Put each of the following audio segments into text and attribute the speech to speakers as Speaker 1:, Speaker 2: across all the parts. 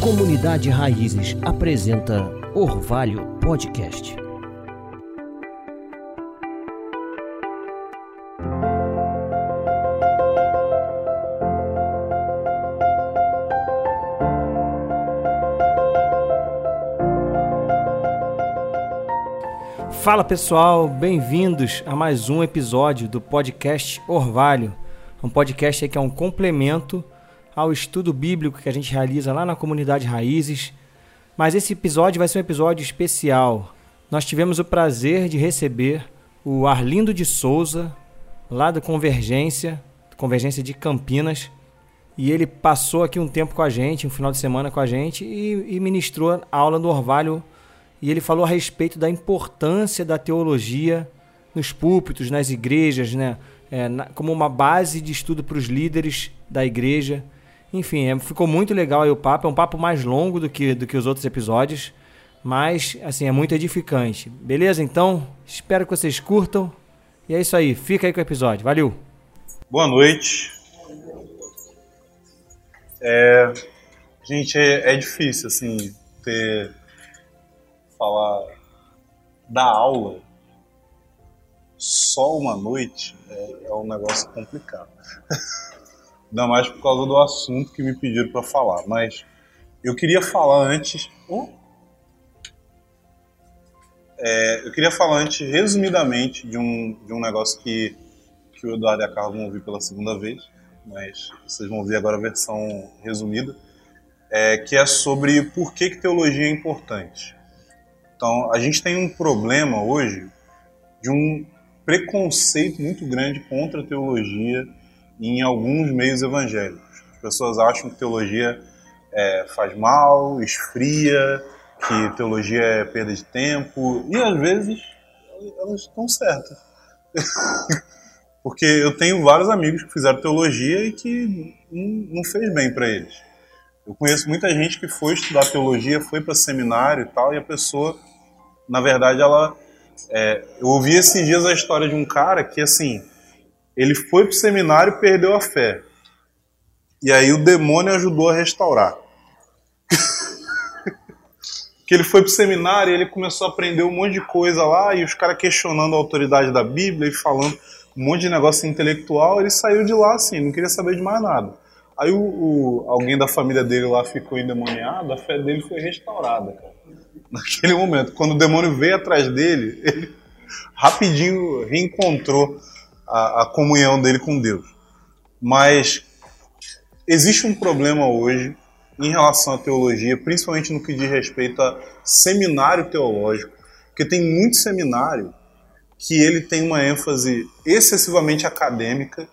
Speaker 1: Comunidade Raízes apresenta Orvalho Podcast.
Speaker 2: Fala pessoal, bem-vindos a mais um episódio do podcast Orvalho. Um podcast que é um complemento ao estudo bíblico que a gente realiza lá na comunidade Raízes. Mas esse episódio vai ser um episódio especial. Nós tivemos o prazer de receber o Arlindo de Souza, lá da Convergência, Convergência de Campinas. E ele passou aqui um tempo com a gente, um final de semana com a gente, e, e ministrou a aula do Orvalho. E ele falou a respeito da importância da teologia nos púlpitos, nas igrejas, né? É, na, como uma base de estudo para os líderes da igreja. Enfim, é, ficou muito legal aí o papo. É um papo mais longo do que, do que os outros episódios, mas assim é muito edificante. Beleza? Então, espero que vocês curtam. E é isso aí. Fica aí com o episódio. Valeu!
Speaker 3: Boa noite. É, gente, é, é difícil assim ter falar da aula só uma noite é, é um negócio complicado. Ainda mais por causa do assunto que me pediram para falar. Mas eu queria falar antes. É, eu queria falar antes, resumidamente, de um, de um negócio que, que o Eduardo e a Carla vão ouvir pela segunda vez, mas vocês vão ver agora a versão resumida, é, que é sobre por que, que teologia é importante. Então, a gente tem um problema hoje de um preconceito muito grande contra a teologia em alguns meios evangélicos. As pessoas acham que teologia é, faz mal, esfria, que teologia é perda de tempo, e às vezes elas estão certas. Porque eu tenho vários amigos que fizeram teologia e que não fez bem para eles. Eu conheço muita gente que foi estudar teologia, foi para seminário e tal, e a pessoa, na verdade, ela. É, eu ouvi esses dias a história de um cara que, assim, ele foi para o seminário e perdeu a fé. E aí o demônio ajudou a restaurar. que ele foi para o seminário e ele começou a aprender um monte de coisa lá, e os caras questionando a autoridade da Bíblia e falando um monte de negócio intelectual, ele saiu de lá assim, não queria saber de mais nada. Aí o, o, alguém da família dele lá ficou endemoniado, a fé dele foi restaurada, cara. Naquele momento, quando o demônio veio atrás dele, ele rapidinho reencontrou a, a comunhão dele com Deus. Mas existe um problema hoje em relação à teologia, principalmente no que diz respeito a seminário teológico, porque tem muito seminário que ele tem uma ênfase excessivamente acadêmica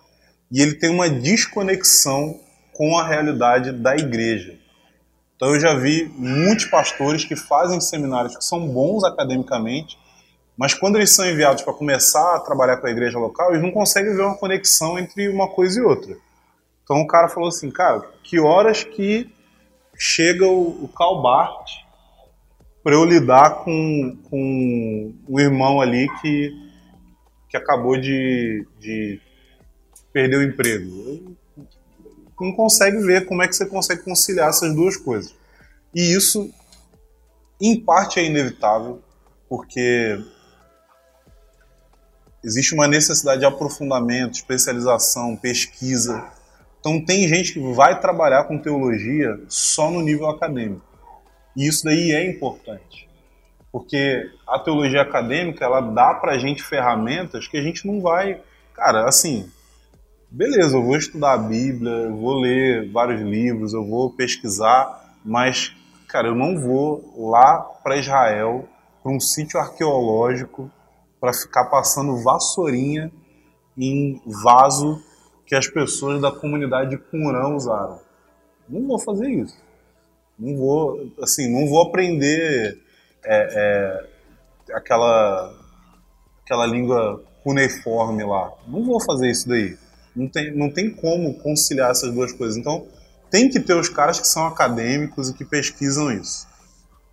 Speaker 3: e ele tem uma desconexão com a realidade da igreja. Então eu já vi muitos pastores que fazem seminários que são bons academicamente, mas quando eles são enviados para começar a trabalhar com a igreja local, eles não conseguem ver uma conexão entre uma coisa e outra. Então o cara falou assim, cara, que horas que chega o, o Calbart para eu lidar com, com um irmão ali que, que acabou de, de perder o emprego? Não consegue ver como é que você consegue conciliar essas duas coisas. E isso, em parte, é inevitável, porque Existe uma necessidade de aprofundamento, especialização, pesquisa. Então tem gente que vai trabalhar com teologia só no nível acadêmico. E isso daí é importante. Porque a teologia acadêmica, ela dá pra gente ferramentas que a gente não vai... Cara, assim, beleza, eu vou estudar a Bíblia, eu vou ler vários livros, eu vou pesquisar, mas, cara, eu não vou lá para Israel, para um sítio arqueológico, para ficar passando vassourinha em vaso que as pessoas da comunidade de usaram. Não vou fazer isso. Não vou, assim, não vou aprender é, é, aquela, aquela língua cuneiforme lá. Não vou fazer isso daí. Não tem, não tem como conciliar essas duas coisas. Então, tem que ter os caras que são acadêmicos e que pesquisam isso.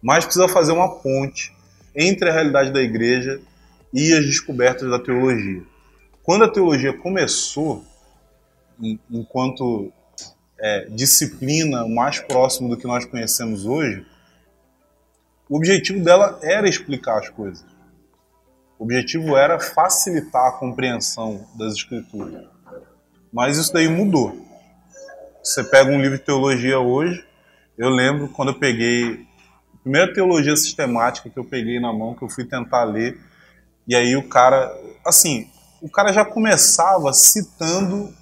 Speaker 3: Mas precisa fazer uma ponte entre a realidade da igreja e as descobertas da teologia. Quando a teologia começou, enquanto é, disciplina, mais próximo do que nós conhecemos hoje, o objetivo dela era explicar as coisas. O objetivo era facilitar a compreensão das escrituras. Mas isso daí mudou. Você pega um livro de teologia hoje, eu lembro quando eu peguei a primeira teologia sistemática que eu peguei na mão, que eu fui tentar ler, e aí o cara, assim, o cara já começava citando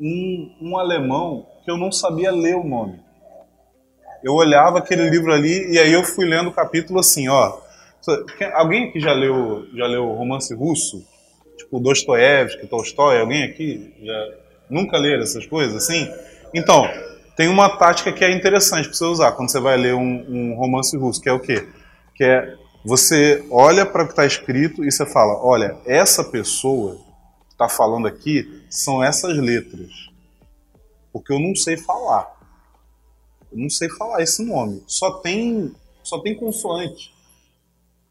Speaker 3: um, um alemão que eu não sabia ler o nome. Eu olhava aquele livro ali e aí eu fui lendo o capítulo assim, ó. Alguém aqui já leu, já leu romance russo? Tipo Dostoiévski, Tolstói? Alguém aqui já nunca leram essas coisas assim? Então, tem uma tática que é interessante para você usar quando você vai ler um, um romance russo, que é o quê? Que é você olha para o que está escrito e você fala: olha, essa pessoa que está falando aqui são essas letras. Porque eu não sei falar. Eu não sei falar esse nome. Só tem, só tem consoante.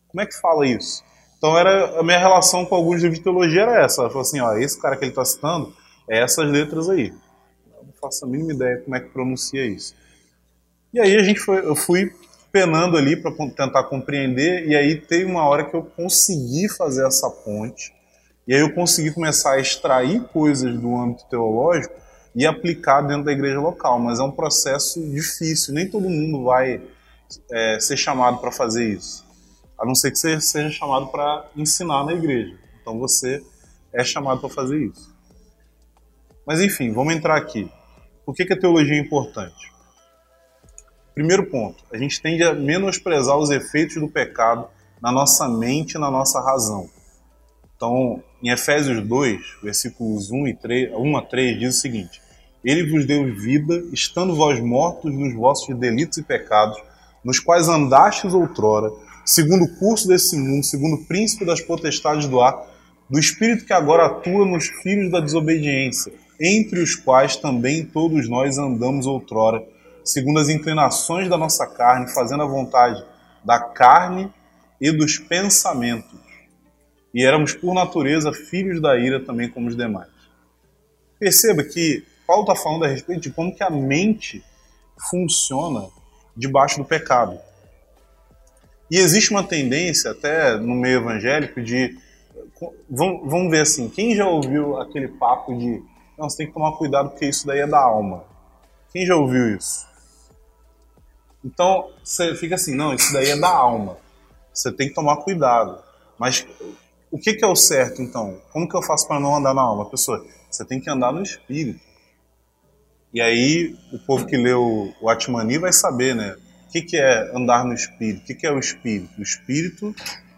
Speaker 3: Como é que fala isso? Então era a minha relação com alguns livros de teologia era essa. Ela falou assim: ó, esse cara que ele está citando é essas letras aí. Eu não faço a mínima ideia como é que pronuncia isso. E aí a gente foi, eu fui penando ali para tentar compreender, e aí teve uma hora que eu consegui fazer essa ponte, e aí eu consegui começar a extrair coisas do âmbito teológico e aplicar dentro da igreja local, mas é um processo difícil, nem todo mundo vai é, ser chamado para fazer isso, a não ser que você seja chamado para ensinar na igreja, então você é chamado para fazer isso. Mas enfim, vamos entrar aqui. Por que, que a teologia é importante? Primeiro ponto, a gente tende a menosprezar os efeitos do pecado na nossa mente e na nossa razão. Então, em Efésios 2, versículos 1, e 3, 1 a 3, diz o seguinte: Ele vos deu vida, estando vós mortos nos vossos delitos e pecados, nos quais andastes outrora, segundo o curso desse mundo, segundo o príncipe das potestades do ar, do espírito que agora atua nos filhos da desobediência, entre os quais também todos nós andamos outrora segundo as inclinações da nossa carne, fazendo a vontade da carne e dos pensamentos. E éramos, por natureza, filhos da ira também como os demais. Perceba que Paulo está falando a respeito de como que a mente funciona debaixo do pecado. E existe uma tendência, até no meio evangélico, de. Vamos, ver assim, quem já ouviu aquele papo de. Não, você tem que tomar cuidado porque isso daí é da alma. Quem já ouviu isso? Então você fica assim, não, isso daí é da alma. Você tem que tomar cuidado. Mas o que, que é o certo então? Como que eu faço para não andar na alma? Pessoa, você tem que andar no espírito. E aí o povo que leu o Atmani vai saber, né? O que, que é andar no espírito? O que, que é o espírito? O espírito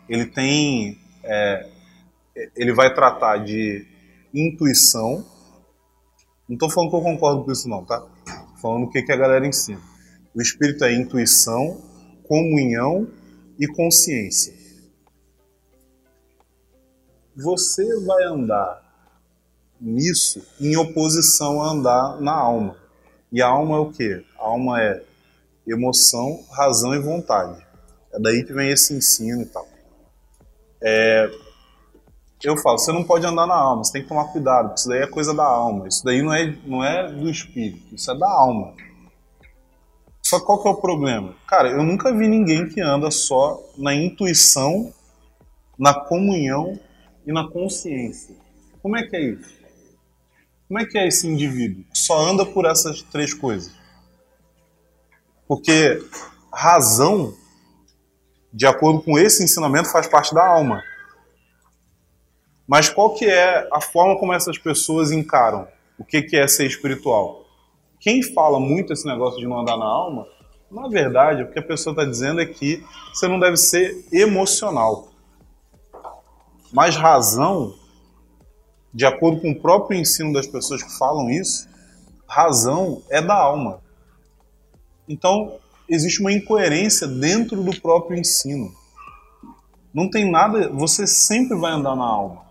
Speaker 3: ele tem, é, ele vai tratar de intuição. Não estou falando que eu concordo com isso não, tá? Falando o que, que a galera ensina. O espírito é intuição, comunhão e consciência. Você vai andar nisso em oposição a andar na alma. E a alma é o quê? A alma é emoção, razão e vontade. É daí que vem esse ensino e tal. É, eu falo, você não pode andar na alma, você tem que tomar cuidado, isso daí é coisa da alma. Isso daí não é, não é do espírito, isso é da alma. Só qual que é o problema? Cara, eu nunca vi ninguém que anda só na intuição, na comunhão e na consciência. Como é que é isso? Como é que é esse indivíduo que só anda por essas três coisas? Porque razão, de acordo com esse ensinamento, faz parte da alma. Mas qual que é a forma como essas pessoas encaram o que, que é ser espiritual? Quem fala muito esse negócio de não andar na alma, na verdade, o que a pessoa está dizendo é que você não deve ser emocional. Mas razão, de acordo com o próprio ensino das pessoas que falam isso, razão é da alma. Então, existe uma incoerência dentro do próprio ensino. Não tem nada, você sempre vai andar na alma.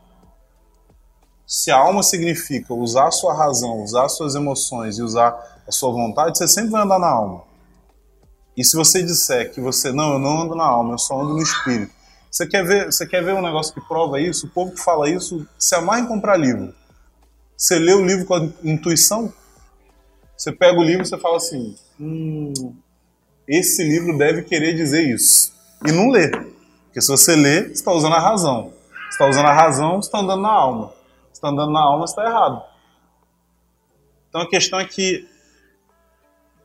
Speaker 3: Se a alma significa usar a sua razão, usar as suas emoções e usar a sua vontade, você sempre vai andar na alma. E se você disser que você, não, eu não ando na alma, eu só ando no espírito. Você quer ver, você quer ver um negócio que prova isso? O povo que fala isso se amarra em comprar livro. Você lê o livro com a intuição? Você pega o livro e você fala assim: hum, esse livro deve querer dizer isso. E não lê. Porque se você lê, você está usando a razão. Se está usando a razão, você está andando na alma. Está andando na alma, está errado. Então a questão é que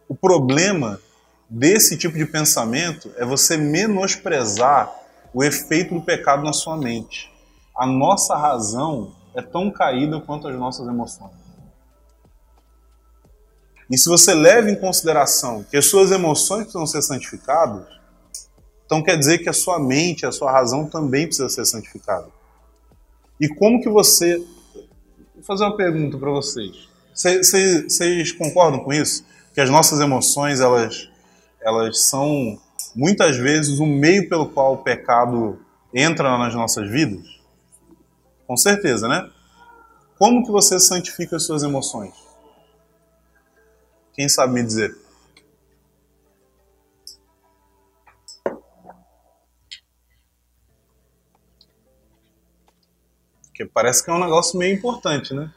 Speaker 3: o problema desse tipo de pensamento é você menosprezar o efeito do pecado na sua mente. A nossa razão é tão caída quanto as nossas emoções. E se você leva em consideração que as suas emoções precisam ser santificadas, então quer dizer que a sua mente, a sua razão também precisa ser santificada. E como que você. Vou fazer uma pergunta para vocês. Vocês concordam com isso? Que as nossas emoções, elas, elas são muitas vezes o meio pelo qual o pecado entra nas nossas vidas? Com certeza, né? Como que você santifica as suas emoções? Quem sabe me dizer? Porque parece que é um negócio meio importante, né?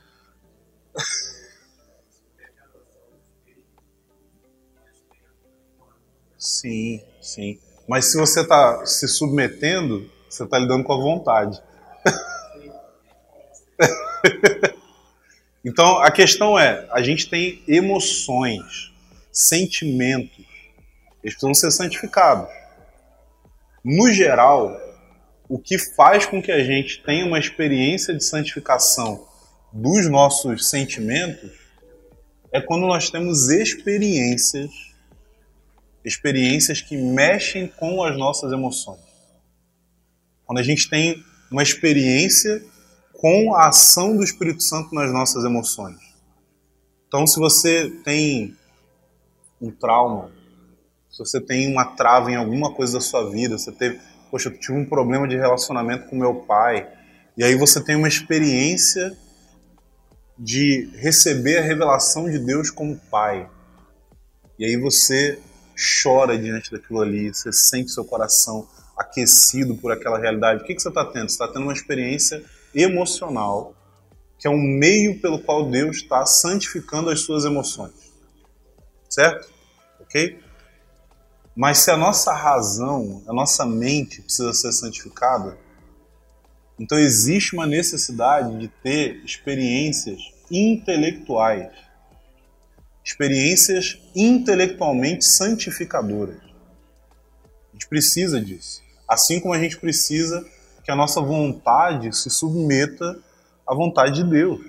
Speaker 3: Sim, sim. Mas se você está se submetendo, você está lidando com a vontade. Então a questão é: a gente tem emoções, sentimentos, eles precisam ser santificados. No geral, o que faz com que a gente tenha uma experiência de santificação dos nossos sentimentos é quando nós temos experiências, experiências que mexem com as nossas emoções. Quando a gente tem uma experiência com a ação do Espírito Santo nas nossas emoções. Então, se você tem um trauma, se você tem uma trava em alguma coisa da sua vida, você teve, poxa, eu tive um problema de relacionamento com meu pai, e aí você tem uma experiência de receber a revelação de Deus como pai. E aí você chora diante daquilo ali, você sente seu coração aquecido por aquela realidade. O que, que você está tendo? Você está tendo uma experiência emocional, que é um meio pelo qual Deus está santificando as suas emoções. Certo? Ok? Mas se a nossa razão, a nossa mente precisa ser santificada, então existe uma necessidade de ter experiências intelectuais, experiências intelectualmente santificadoras. A gente precisa disso. Assim como a gente precisa que a nossa vontade se submeta à vontade de Deus.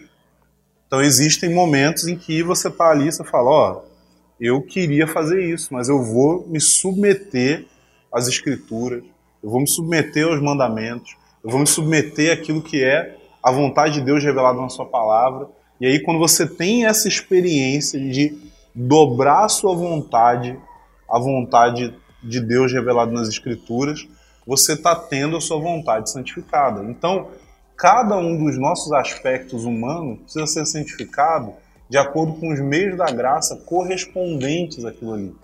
Speaker 3: Então existem momentos em que você está ali e você fala, ó, oh, eu queria fazer isso, mas eu vou me submeter às escrituras, eu vou me submeter aos mandamentos, eu vou me submeter àquilo que é a vontade de Deus revelada na sua palavra. E aí quando você tem essa experiência de dobrar a sua vontade, a vontade de Deus revelada nas escrituras, você está tendo a sua vontade santificada. Então, cada um dos nossos aspectos humanos precisa ser santificado de acordo com os meios da graça correspondentes àquilo ali.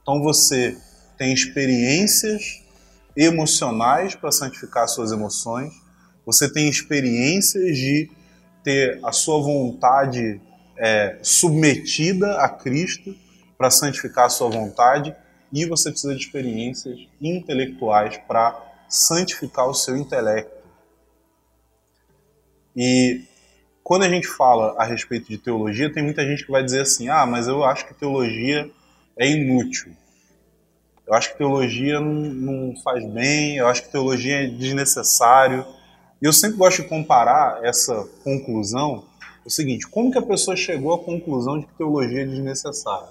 Speaker 3: Então, você tem experiências emocionais para santificar suas emoções, você tem experiências de ter a sua vontade é, submetida a Cristo para santificar a sua vontade e você precisa de experiências intelectuais para santificar o seu intelecto. E quando a gente fala a respeito de teologia, tem muita gente que vai dizer assim: ah, mas eu acho que teologia é inútil. Eu acho que teologia não, não faz bem, eu acho que teologia é desnecessário. E eu sempre gosto de comparar essa conclusão o seguinte: como que a pessoa chegou à conclusão de que teologia é desnecessária?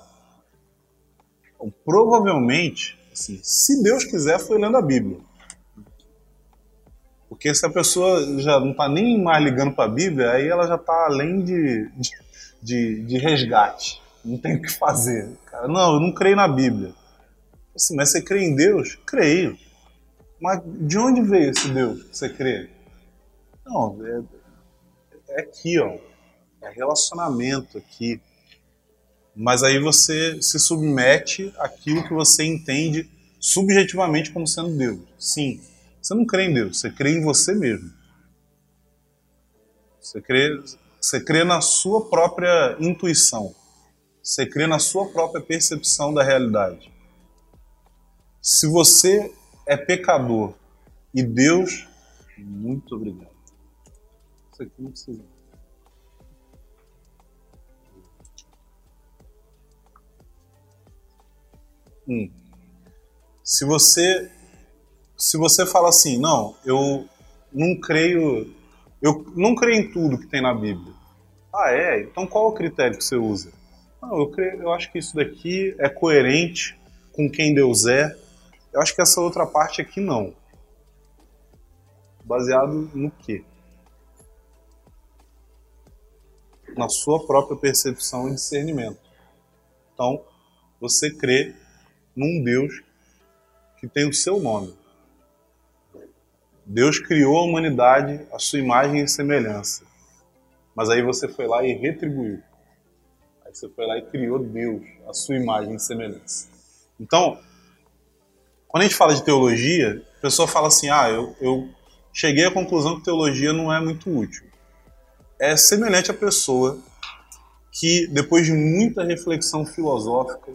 Speaker 3: Então, provavelmente, assim, se Deus quiser, foi lendo a Bíblia. Porque se a pessoa já não está nem mais ligando para a Bíblia, aí ela já está além de, de, de, resgate. Não tem o que fazer. Cara, não, eu não creio na Bíblia. Assim, mas você crê em Deus? Creio. Mas de onde veio esse Deus que você crê? Não, é, é aqui, ó. É relacionamento aqui. Mas aí você se submete àquilo que você entende subjetivamente como sendo Deus. Sim, você não crê em Deus, você crê em você mesmo. Você crê, você crê na sua própria intuição. Você crê na sua própria percepção da realidade. Se você é pecador e Deus. Muito obrigado. Isso aqui não precisa. Hum. Se você se você fala assim, não, eu não creio, eu não creio em tudo que tem na Bíblia. Ah, é? Então qual o critério que você usa? Não, eu, creio, eu acho que isso daqui é coerente com quem Deus é. Eu acho que essa outra parte aqui não. Baseado no quê? Na sua própria percepção e discernimento. Então, você crê num Deus que tem o seu nome. Deus criou a humanidade à sua imagem e semelhança. Mas aí você foi lá e retribuiu. Aí você foi lá e criou Deus, a sua imagem e semelhança. Então, quando a gente fala de teologia, a pessoa fala assim: ah, eu, eu cheguei à conclusão que teologia não é muito útil. É semelhante à pessoa que, depois de muita reflexão filosófica,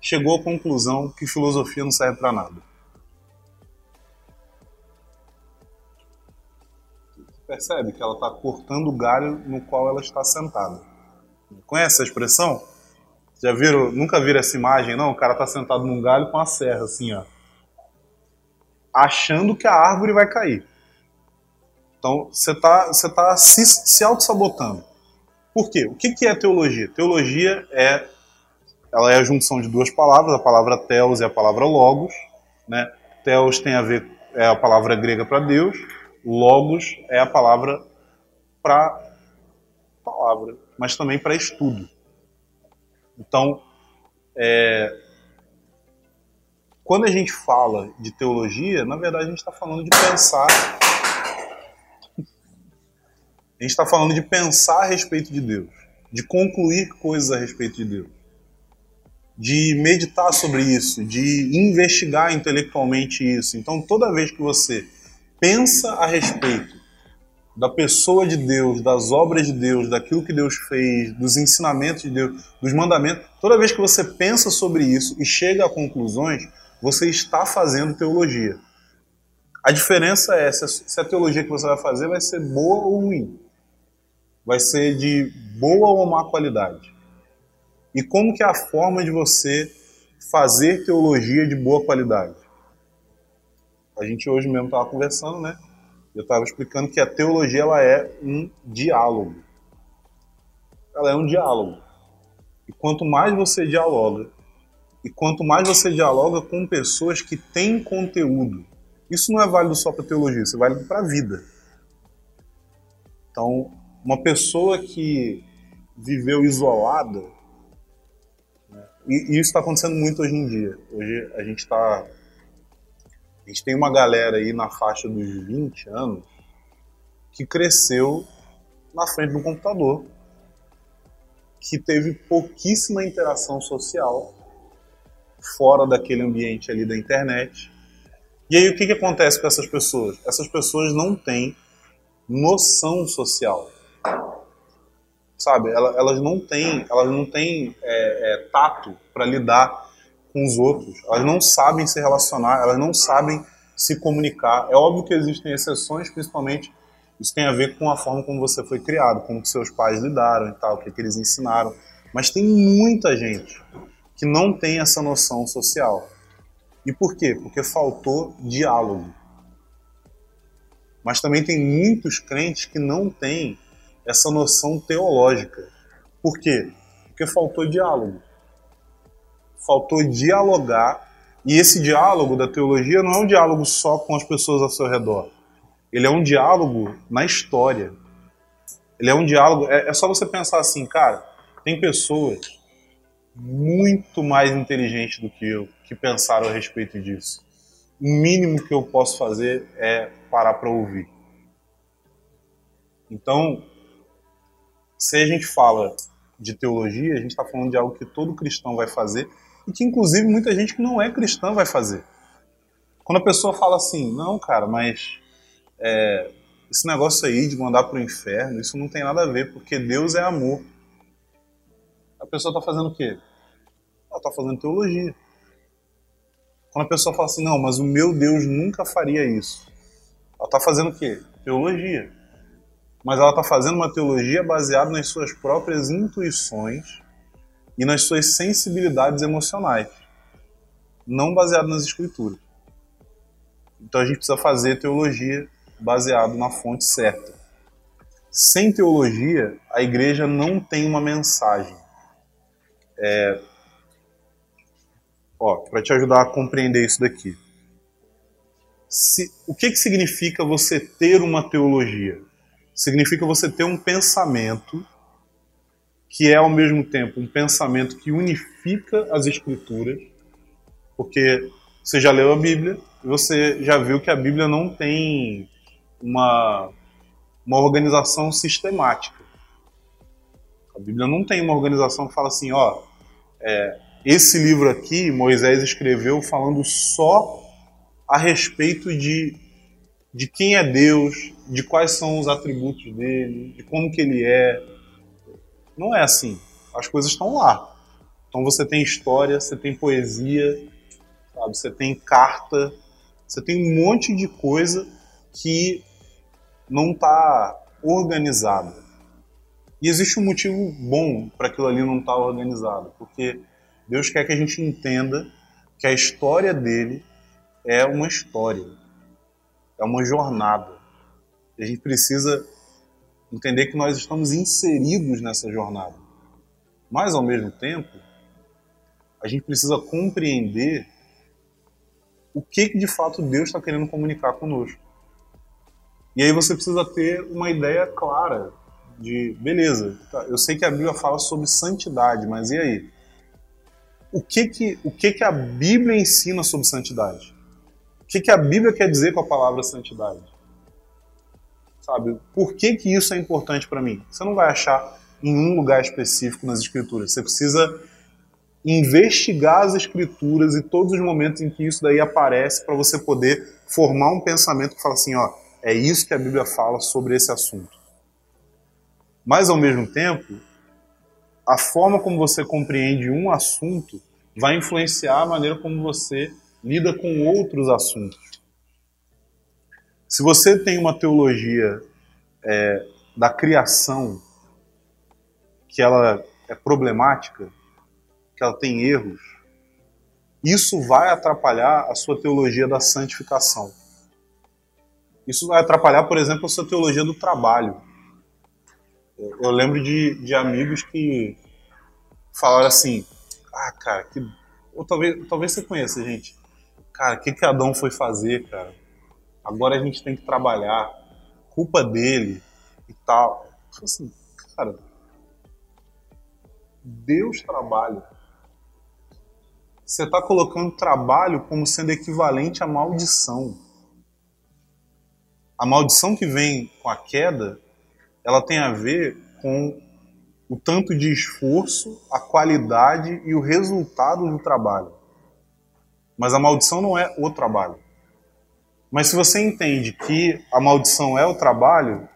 Speaker 3: chegou à conclusão que filosofia não serve para nada. Percebe que ela está cortando o galho no qual ela está sentada. Conhece essa expressão? Já viram? Nunca viram essa imagem, não? O cara está sentado num galho com a serra, assim, ó. Achando que a árvore vai cair. Então, você está você tá se, se auto-sabotando. Por quê? O que, que é teologia? Teologia é, ela é a junção de duas palavras, a palavra teos e a palavra logos. Né? Teos tem a ver, é a palavra grega para Deus, Logos é a palavra para palavra, mas também para estudo. Então, é, quando a gente fala de teologia, na verdade a gente está falando de pensar. A gente está falando de pensar a respeito de Deus, de concluir coisas a respeito de Deus, de meditar sobre isso, de investigar intelectualmente isso. Então, toda vez que você pensa a respeito da pessoa de Deus, das obras de Deus, daquilo que Deus fez, dos ensinamentos de Deus, dos mandamentos, toda vez que você pensa sobre isso e chega a conclusões, você está fazendo teologia. A diferença é se a teologia que você vai fazer vai ser boa ou ruim. Vai ser de boa ou má qualidade. E como que é a forma de você fazer teologia de boa qualidade? A gente hoje mesmo estava conversando, né? Eu estava explicando que a teologia ela é um diálogo. Ela é um diálogo. E quanto mais você dialoga, e quanto mais você dialoga com pessoas que têm conteúdo, isso não é válido só para teologia, isso é válido para a vida. Então, uma pessoa que viveu isolada, né? e, e isso está acontecendo muito hoje em dia. Hoje a gente está a gente tem uma galera aí na faixa dos 20 anos que cresceu na frente do computador, que teve pouquíssima interação social fora daquele ambiente ali da internet. E aí o que, que acontece com essas pessoas? Essas pessoas não têm noção social. Sabe, elas não têm, elas não têm é, é, tato para lidar com os outros. Elas não sabem se relacionar, elas não sabem se comunicar. É óbvio que existem exceções, principalmente isso tem a ver com a forma como você foi criado, como seus pais lidaram e tal, o que, que eles ensinaram. Mas tem muita gente que não tem essa noção social. E por quê? Porque faltou diálogo. Mas também tem muitos crentes que não têm essa noção teológica. Por quê? Porque faltou diálogo faltou dialogar. E esse diálogo da teologia não é um diálogo só com as pessoas ao seu redor. Ele é um diálogo na história. Ele é um diálogo. É, é só você pensar assim, cara, tem pessoas muito mais inteligentes do que eu que pensaram a respeito disso. O mínimo que eu posso fazer é parar para ouvir. Então, se a gente fala de teologia, a gente está falando de algo que todo cristão vai fazer e que inclusive muita gente que não é cristã vai fazer. Quando a pessoa fala assim, não, cara, mas é, esse negócio aí de mandar para o inferno, isso não tem nada a ver, porque Deus é amor. pessoa está fazendo o quê? Ela está fazendo teologia. Quando a pessoa fala assim, não, mas o meu Deus nunca faria isso. Ela está fazendo o quê? Teologia. Mas ela está fazendo uma teologia baseada nas suas próprias intuições e nas suas sensibilidades emocionais, não baseado nas escrituras. Então a gente precisa fazer teologia baseado na fonte certa. Sem teologia, a igreja não tem uma mensagem. É... Para te ajudar a compreender isso daqui. Se, o que, que significa você ter uma teologia? Significa você ter um pensamento que é ao mesmo tempo um pensamento que unifica as escrituras, porque você já leu a Bíblia e você já viu que a Bíblia não tem uma, uma organização sistemática. A Bíblia não tem uma organização que fala assim, ó, é, esse livro aqui Moisés escreveu falando só a respeito de, de quem é Deus, de quais são os atributos dele, de como que ele é. Não é assim. As coisas estão lá. Então você tem história, você tem poesia, sabe? Você tem carta, você tem um monte de coisa que não está organizada. E existe um motivo bom para aquilo ali não estar tá organizado, porque Deus quer que a gente entenda que a história dele é uma história, é uma jornada. A gente precisa entender que nós estamos inseridos nessa jornada. Mas, ao mesmo tempo, a gente precisa compreender o que, de fato Deus está querendo comunicar conosco. E aí você precisa ter uma ideia clara de, beleza, tá, eu sei que a Bíblia fala sobre santidade, mas e aí? O que que, o que, que a Bíblia ensina sobre santidade? O que, que a Bíblia quer dizer com a palavra santidade? Sabe? Por que, que isso é importante para mim? Você não vai achar em um lugar específico nas Escrituras. Você precisa investigar as Escrituras e todos os momentos em que isso daí aparece para você poder formar um pensamento que fala assim, ó, é isso que a Bíblia fala sobre esse assunto. Mas, ao mesmo tempo, a forma como você compreende um assunto vai influenciar a maneira como você lida com outros assuntos. Se você tem uma teologia é, da criação que ela é problemática, que ela tem erros, isso vai atrapalhar a sua teologia da santificação. Isso vai atrapalhar, por exemplo, a sua teologia do trabalho. Eu lembro de, de amigos que falaram assim: Ah, cara, que. Ou talvez, talvez você conheça, gente. Cara, o que, que Adão foi fazer, cara? Agora a gente tem que trabalhar. Culpa dele e tal. Eu assim, cara. Deus trabalha. Você está colocando trabalho como sendo equivalente à maldição a maldição que vem com a queda, ela tem a ver com o tanto de esforço, a qualidade e o resultado do trabalho. Mas a maldição não é o trabalho. Mas se você entende que a maldição é o trabalho,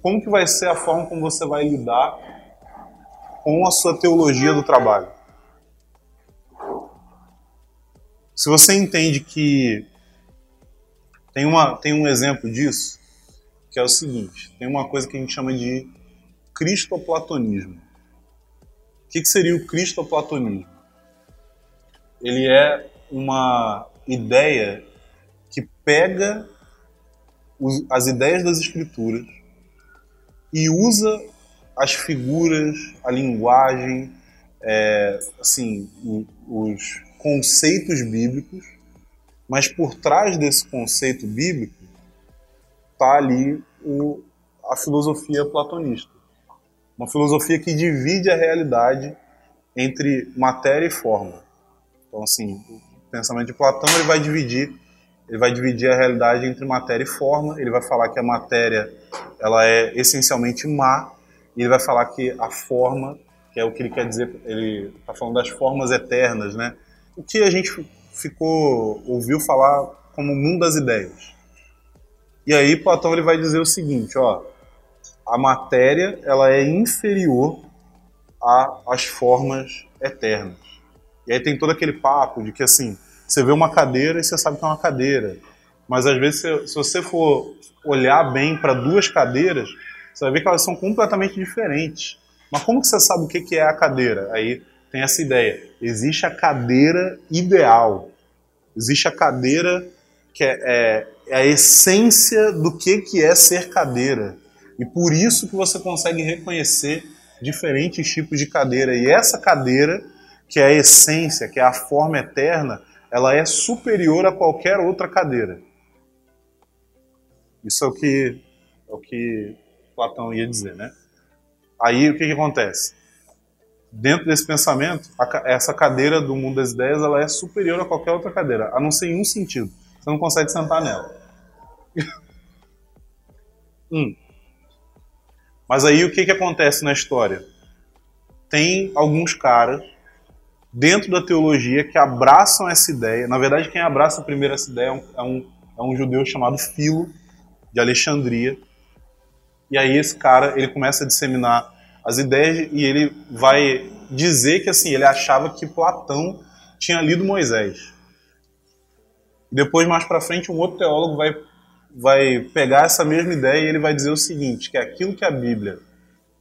Speaker 3: como que vai ser a forma como você vai lidar com a sua teologia do trabalho? Se você entende que tem, uma, tem um exemplo disso, que é o seguinte: tem uma coisa que a gente chama de cristoplatonismo. O que, que seria o cristoplatonismo? Ele é uma ideia que pega os, as ideias das escrituras e usa as figuras, a linguagem, é, assim, os conceitos bíblicos mas por trás desse conceito bíblico está ali o, a filosofia platonista. Uma filosofia que divide a realidade entre matéria e forma. Então, assim, o pensamento de Platão ele vai dividir, ele vai dividir a realidade entre matéria e forma. Ele vai falar que a matéria ela é essencialmente má e ele vai falar que a forma, que é o que ele quer dizer, ele está falando das formas eternas, né? O que a gente ficou ouviu falar como o mundo das ideias. E aí Platão ele vai dizer o seguinte, ó, a matéria ela é inferior às formas eternas. E aí tem todo aquele papo de que assim, você vê uma cadeira e você sabe que é uma cadeira. Mas às vezes, se, se você for olhar bem para duas cadeiras, você vai ver que elas são completamente diferentes. Mas como que você sabe o que é a cadeira? Aí tem essa ideia. Existe a cadeira ideal. Existe a cadeira que é, é, é, a essência do que, que é ser cadeira. E por isso que você consegue reconhecer diferentes tipos de cadeira. E essa cadeira, que é a essência, que é a forma eterna, ela é superior a qualquer outra cadeira. Isso é o que, é o que Platão ia dizer, né? Aí o que, que acontece? Dentro desse pensamento, a, essa cadeira do mundo das ideias ela é superior a qualquer outra cadeira, a não ser em um sentido. Você não consegue sentar nela. hum. Mas aí o que, que acontece na história? Tem alguns caras dentro da teologia que abraçam essa ideia. Na verdade, quem abraça primeiro essa ideia é um, é um, é um judeu chamado Filo, de Alexandria. E aí esse cara ele começa a disseminar as ideias e ele vai dizer que assim ele achava que Platão tinha lido Moisés. Depois mais para frente um outro teólogo vai vai pegar essa mesma ideia e ele vai dizer o seguinte, que aquilo que a Bíblia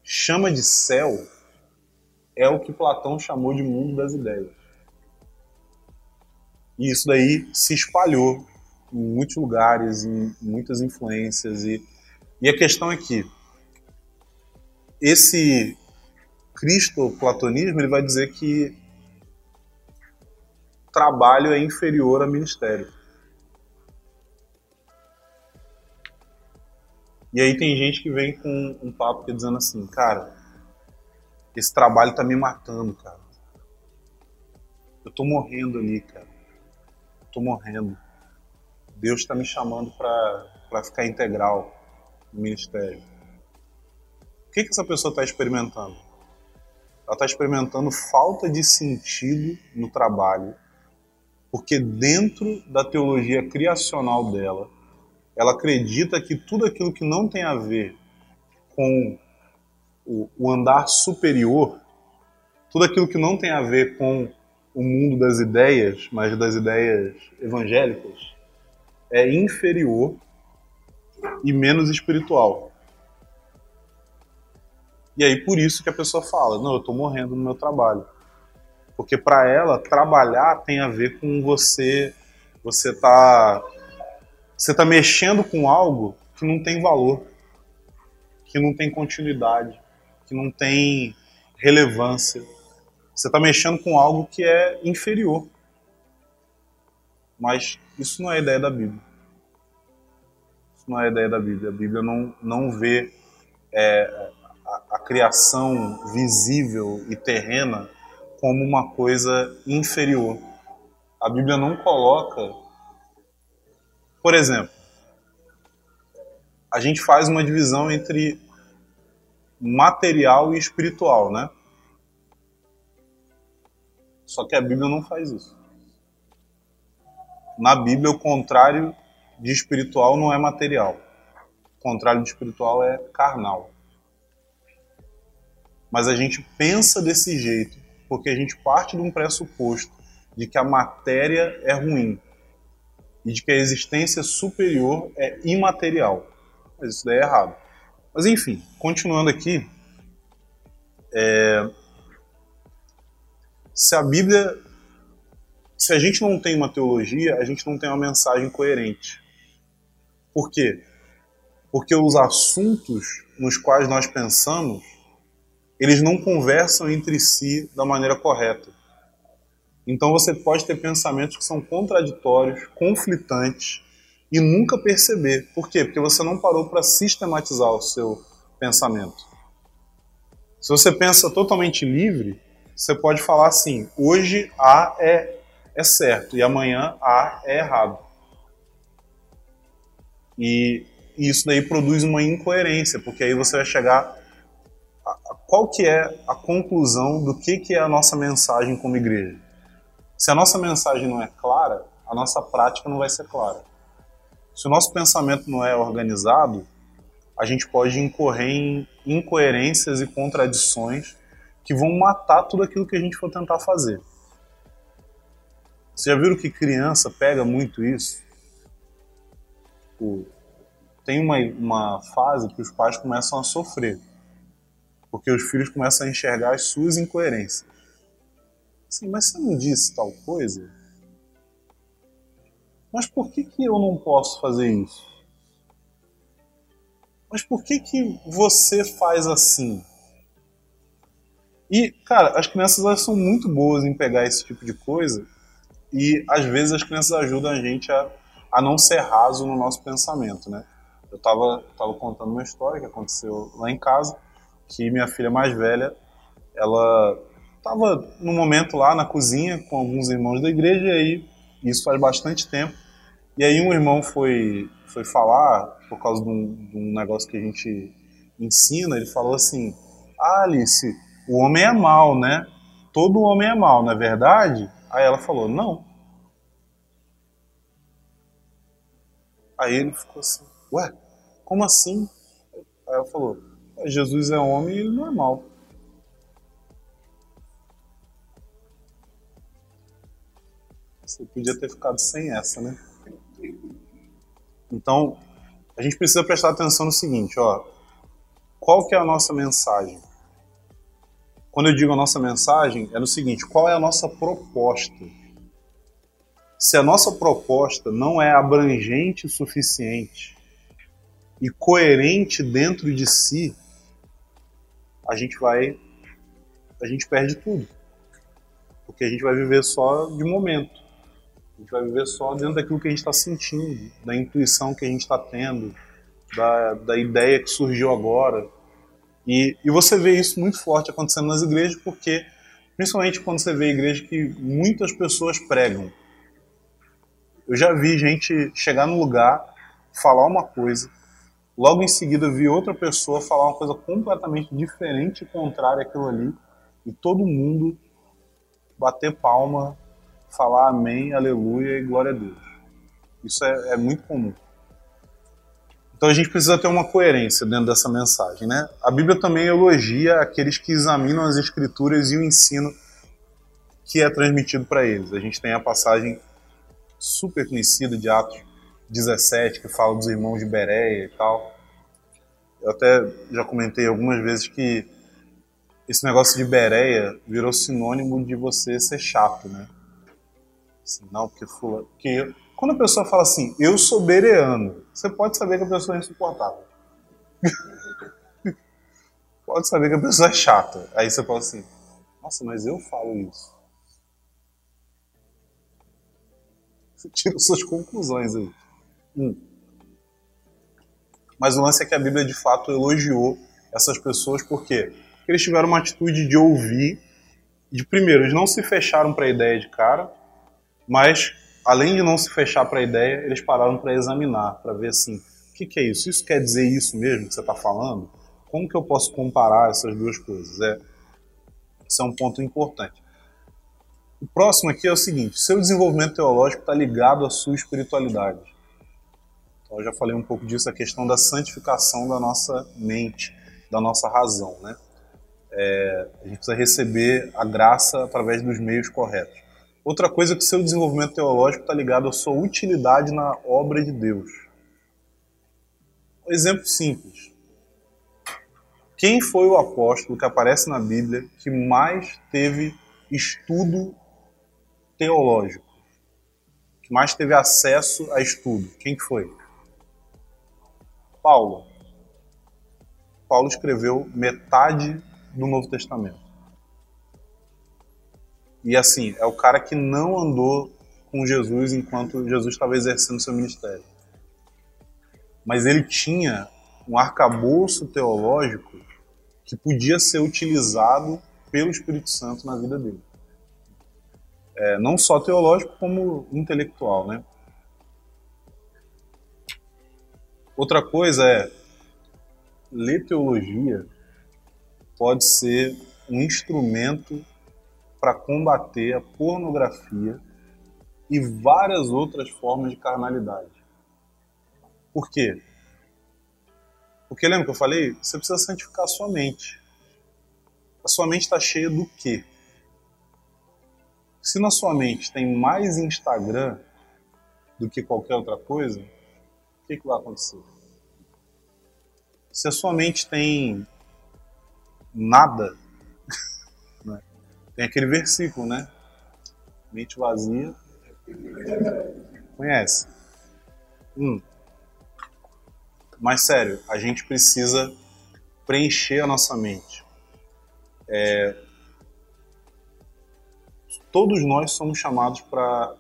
Speaker 3: chama de céu é o que Platão chamou de mundo das ideias. E isso daí se espalhou em muitos lugares, em muitas influências. E, e a questão é que esse cristo-platonismo ele vai dizer que trabalho é inferior a ministério. E aí tem gente que vem com um papo que dizendo assim, cara, esse trabalho tá me matando, cara. Eu tô morrendo ali, cara. Eu tô morrendo. Deus está me chamando para ficar integral no ministério. O que, que essa pessoa está experimentando? Ela está experimentando falta de sentido no trabalho, porque dentro da teologia criacional dela, ela acredita que tudo aquilo que não tem a ver com o, o andar superior, tudo aquilo que não tem a ver com o mundo das ideias, mas das ideias evangélicas, é inferior e menos espiritual. E aí por isso que a pessoa fala: "Não, eu estou morrendo no meu trabalho". Porque para ela trabalhar tem a ver com você você tá você tá mexendo com algo que não tem valor, que não tem continuidade, que não tem relevância. Você está mexendo com algo que é inferior. Mas isso não é a ideia da Bíblia. Isso não é a ideia da Bíblia. A Bíblia não, não vê é, a, a criação visível e terrena como uma coisa inferior. A Bíblia não coloca. Por exemplo, a gente faz uma divisão entre material e espiritual, né? Só que a Bíblia não faz isso. Na Bíblia, o contrário de espiritual não é material. O contrário de espiritual é carnal. Mas a gente pensa desse jeito porque a gente parte de um pressuposto de que a matéria é ruim e de que a existência superior é imaterial. Mas isso daí é errado. Mas enfim, continuando aqui, é... se a Bíblia se a gente não tem uma teologia, a gente não tem uma mensagem coerente. Por quê? Porque os assuntos nos quais nós pensamos, eles não conversam entre si da maneira correta. Então você pode ter pensamentos que são contraditórios, conflitantes e nunca perceber. Por quê? Porque você não parou para sistematizar o seu pensamento. Se você pensa totalmente livre, você pode falar assim: hoje A é é certo e amanhã A é errado. E isso daí produz uma incoerência, porque aí você vai chegar a, qual que é a conclusão do que, que é a nossa mensagem como igreja. Se a nossa mensagem não é clara, a nossa prática não vai ser clara. Se o nosso pensamento não é organizado, a gente pode incorrer em incoerências e contradições que vão matar tudo aquilo que a gente for tentar fazer. Você já viram que criança pega muito isso? Tem uma, uma fase que os pais começam a sofrer, porque os filhos começam a enxergar as suas incoerências. Assim, mas você não disse tal coisa? Mas por que, que eu não posso fazer isso? Mas por que, que você faz assim? E, cara, as crianças elas são muito boas em pegar esse tipo de coisa e às vezes as crianças ajudam a gente a, a não ser raso no nosso pensamento, né? Eu tava, tava contando uma história que aconteceu lá em casa, que minha filha mais velha, ela tava no momento lá na cozinha com alguns irmãos da igreja e aí, isso faz bastante tempo, e aí um irmão foi, foi falar, por causa de um, de um negócio que a gente ensina, ele falou assim, ah, Alice, o homem é mal, né? Todo homem é mal, não é verdade? Aí ela falou, não. Aí ele ficou assim, ué, como assim? Aí ela falou, Jesus é homem e ele não é mal. Você podia ter ficado sem essa, né? Então, a gente precisa prestar atenção no seguinte, ó. Qual que é a nossa mensagem? Quando eu digo a nossa mensagem, é no seguinte: qual é a nossa proposta? Se a nossa proposta não é abrangente o suficiente e coerente dentro de si, a gente vai. a gente perde tudo. Porque a gente vai viver só de momento. A gente vai viver só dentro daquilo que a gente está sentindo, da intuição que a gente está tendo, da, da ideia que surgiu agora. E, e você vê isso muito forte acontecendo nas igrejas, porque, principalmente quando você vê igreja que muitas pessoas pregam. Eu já vi gente chegar no lugar, falar uma coisa, logo em seguida vi outra pessoa falar uma coisa completamente diferente e contrária àquilo ali, e todo mundo bater palma, falar amém, aleluia e glória a Deus. Isso é, é muito comum. Então a gente precisa ter uma coerência dentro dessa mensagem, né? A Bíblia também elogia aqueles que examinam as escrituras e o ensino que é transmitido para eles. A gente tem a passagem super conhecida de Atos 17 que fala dos irmãos de Bereia e tal. Eu até já comentei algumas vezes que esse negócio de Bereia virou sinônimo de você ser chato, né? Assim, não, porque fulano. Porque quando a pessoa fala assim, eu sou bereano, você pode saber que a pessoa é insuportável. pode saber que a pessoa é chata. Aí você fala assim, nossa, mas eu falo isso. Você tira suas conclusões aí. Hum. Mas o lance é que a Bíblia de fato elogiou essas pessoas? Porque eles tiveram uma atitude de ouvir, de primeiro, eles não se fecharam para a ideia de cara, mas, além de não se fechar para a ideia, eles pararam para examinar, para ver assim, o que, que, é isso? Isso quer dizer isso mesmo que você está falando? Como que eu posso comparar essas duas coisas? É, isso é um ponto importante. O próximo aqui é o seguinte: seu desenvolvimento teológico está ligado à sua espiritualidade. Então, eu já falei um pouco disso, a questão da santificação da nossa mente, da nossa razão. Né? É, a gente precisa receber a graça através dos meios corretos. Outra coisa é que seu desenvolvimento teológico está ligado à sua utilidade na obra de Deus. Um exemplo simples. Quem foi o apóstolo que aparece na Bíblia que mais teve estudo teológico? Que mais teve acesso a estudo? Quem que foi? Paulo. Paulo escreveu metade do Novo Testamento. E assim, é o cara que não andou com Jesus enquanto Jesus estava exercendo seu ministério. Mas ele tinha um arcabouço teológico que podia ser utilizado pelo Espírito Santo na vida dele. É, não só teológico, como intelectual, né? Outra coisa é ler teologia pode ser um instrumento para combater a pornografia e várias outras formas de carnalidade. Por quê? Porque lembra que eu falei? Você precisa santificar a sua mente. A sua mente está cheia do quê? Se na sua mente tem mais Instagram do que qualquer outra coisa, o que, que vai acontecer? Se a sua mente tem nada? Tem aquele versículo, né? Mente vazia. Conhece? Hum. Mas sério, a gente precisa preencher a nossa mente. É... Todos nós somos chamados para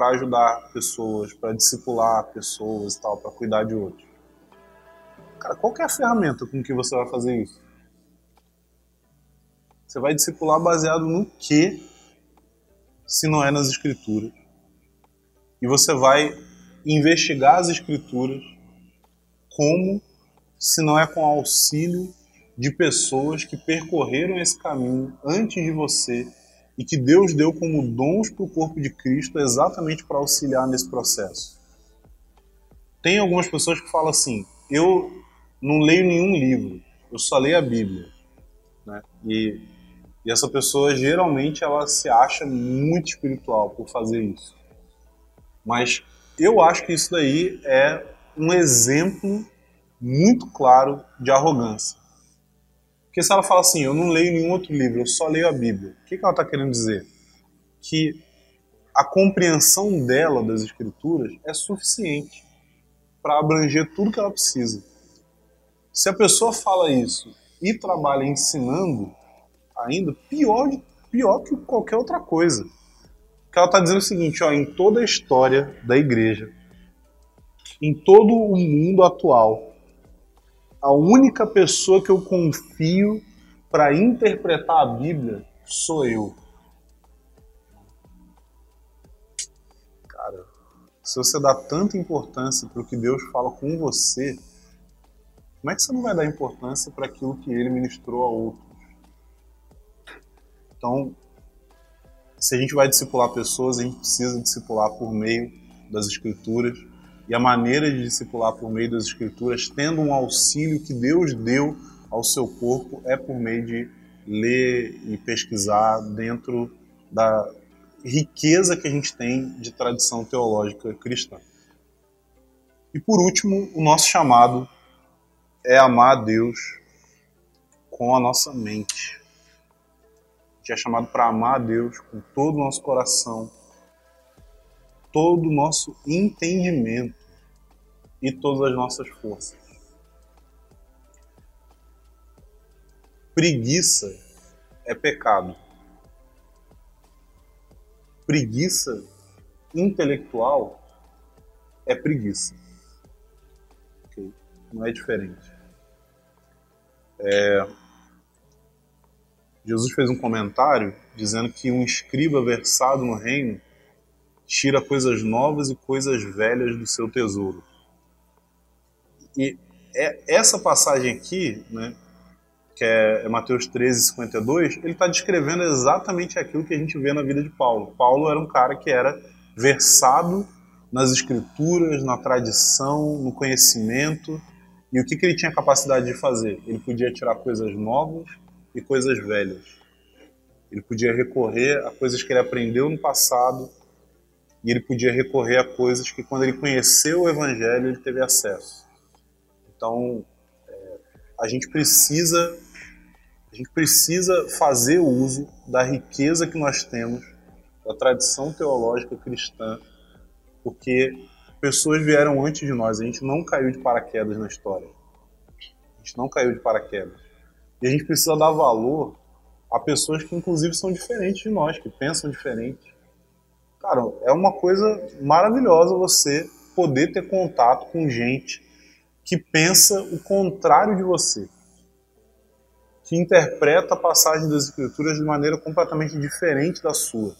Speaker 3: para ajudar pessoas, para discipular pessoas e tal, para cuidar de outros. Cara, qual é a ferramenta com que você vai fazer isso? Você vai discipular baseado no que, se não é nas escrituras. E você vai investigar as escrituras como, se não é com auxílio de pessoas que percorreram esse caminho antes de você e que Deus deu como dons para o corpo de Cristo exatamente para auxiliar nesse processo. Tem algumas pessoas que falam assim: eu não leio nenhum livro, eu só leio a Bíblia. Né? E, e essa pessoa geralmente ela se acha muito espiritual por fazer isso. Mas eu acho que isso daí é um exemplo muito claro de arrogância. Porque se ela fala assim, eu não leio nenhum outro livro, eu só leio a Bíblia, o que, que ela está querendo dizer? Que a compreensão dela das Escrituras é suficiente para abranger tudo que ela precisa. Se a pessoa fala isso e trabalha ensinando, ainda pior, pior que qualquer outra coisa. Que ela está dizendo o seguinte: ó, em toda a história da igreja, em todo o mundo atual, a única pessoa que eu confio para interpretar a Bíblia sou eu. Cara, se você dá tanta importância para o que Deus fala com você, como é que você não vai dar importância para aquilo que ele ministrou a outros? Então, se a gente vai discipular pessoas, a gente precisa discipular por meio das Escrituras e a maneira de discipular por meio das Escrituras, tendo um auxílio que Deus deu ao seu corpo, é por meio de ler e pesquisar dentro da riqueza que a gente tem de tradição teológica cristã. E por último, o nosso chamado é amar a Deus com a nossa mente. É chamado para amar a Deus com todo o nosso coração, todo o nosso entendimento e todas as nossas forças. Preguiça é pecado. Preguiça intelectual é preguiça. Okay? Não é diferente. É... Jesus fez um comentário dizendo que um escriba versado no reino tira coisas novas e coisas velhas do seu tesouro. E é, essa passagem aqui, né, que é, é Mateus 13, 52, ele está descrevendo exatamente aquilo que a gente vê na vida de Paulo. Paulo era um cara que era versado nas escrituras, na tradição, no conhecimento. E o que, que ele tinha capacidade de fazer? Ele podia tirar coisas novas e coisas velhas. Ele podia recorrer a coisas que ele aprendeu no passado e ele podia recorrer a coisas que, quando ele conheceu o Evangelho, ele teve acesso. Então, é, a gente precisa a gente precisa fazer uso da riqueza que nós temos da tradição teológica cristã, porque pessoas vieram antes de nós, a gente não caiu de paraquedas na história. A gente não caiu de paraquedas. E a gente precisa dar valor a pessoas que inclusive são diferentes de nós, que pensam diferente. Cara, é uma coisa maravilhosa você poder ter contato com gente que pensa o contrário de você, que interpreta a passagem das Escrituras de maneira completamente diferente da sua.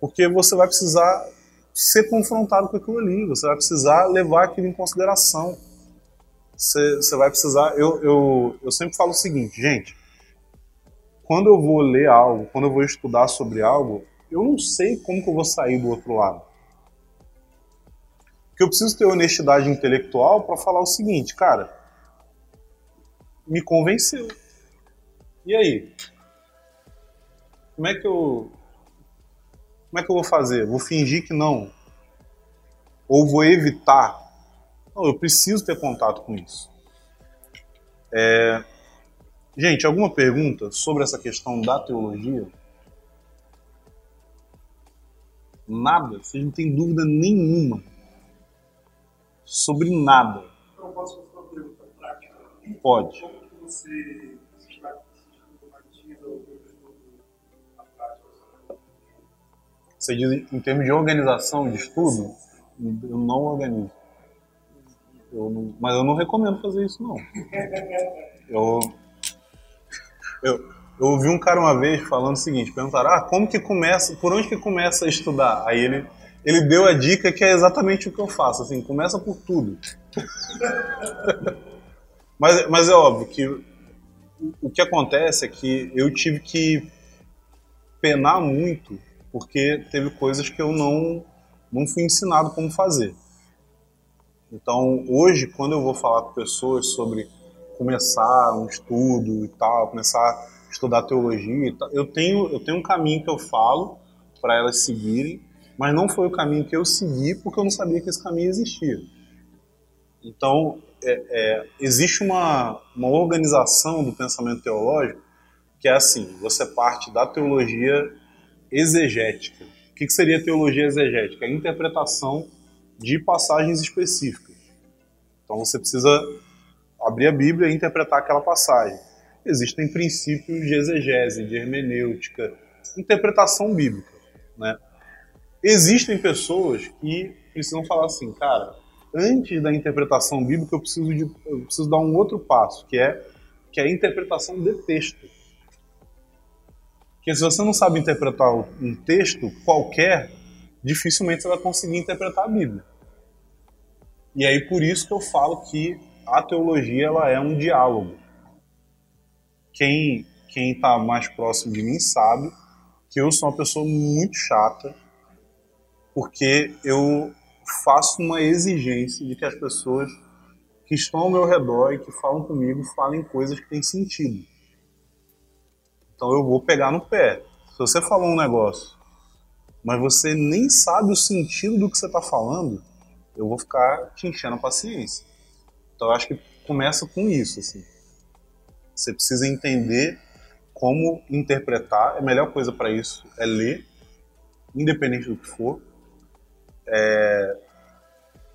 Speaker 3: Porque você vai precisar ser confrontado com aquilo ali, você vai precisar levar aquilo em consideração. Você, vai precisar. Eu, eu, eu sempre falo o seguinte, gente: quando eu vou ler algo, quando eu vou estudar sobre algo, eu não sei como que eu vou sair do outro lado. Porque eu preciso ter honestidade intelectual para falar o seguinte, cara, me convenceu. E aí? Como é que eu. Como é que eu vou fazer? Vou fingir que não? Ou vou evitar? Não, eu preciso ter contato com isso. É... Gente, alguma pergunta sobre essa questão da teologia? Nada? Vocês não têm dúvida nenhuma sobre nada?
Speaker 4: Então, posso fazer uma pergunta prática?
Speaker 3: Pode.
Speaker 4: Como que você?
Speaker 3: Você diz em termos de organização de estudo? Eu não organizo. Eu não- mas eu não recomendo fazer isso, não. Eu, eu, eu ouvi um cara uma vez falando o seguinte, perguntaram, ah, como que começa, por onde que começa a estudar? Aí ele, ele deu a dica que é exatamente o que eu faço, assim, começa por tudo. mas, mas é óbvio que o que acontece é que eu tive que penar muito porque teve coisas que eu não, não fui ensinado como fazer. Então, hoje, quando eu vou falar com pessoas sobre começar um estudo e tal, começar a estudar teologia, tal, eu tenho, eu tenho um caminho que eu falo para elas seguirem, mas não foi o caminho que eu segui porque eu não sabia que esse caminho existia. Então, é, é, existe uma, uma organização do pensamento teológico que é assim: você parte da teologia exegética. O que, que seria teologia exegética? A interpretação de passagens específicas. Então você precisa abrir a Bíblia e interpretar aquela passagem. Existem princípios de exegese, de hermenêutica, interpretação bíblica. Né? Existem pessoas que precisam falar assim, cara, antes da interpretação bíblica eu preciso, de, eu preciso dar um outro passo, que é, que é a interpretação de texto. Porque se você não sabe interpretar um texto qualquer, dificilmente você vai conseguir interpretar a Bíblia. E aí por isso que eu falo que a teologia ela é um diálogo. Quem quem está mais próximo de mim sabe que eu sou uma pessoa muito chata, porque eu faço uma exigência de que as pessoas que estão ao meu redor e que falam comigo falem coisas que têm sentido. Então eu vou pegar no pé. Se você falou um negócio, mas você nem sabe o sentido do que você está falando, eu vou ficar te enchendo a paciência. Então eu acho que começa com isso, assim. Você precisa entender como interpretar. A melhor coisa para isso é ler, independente do que for. É...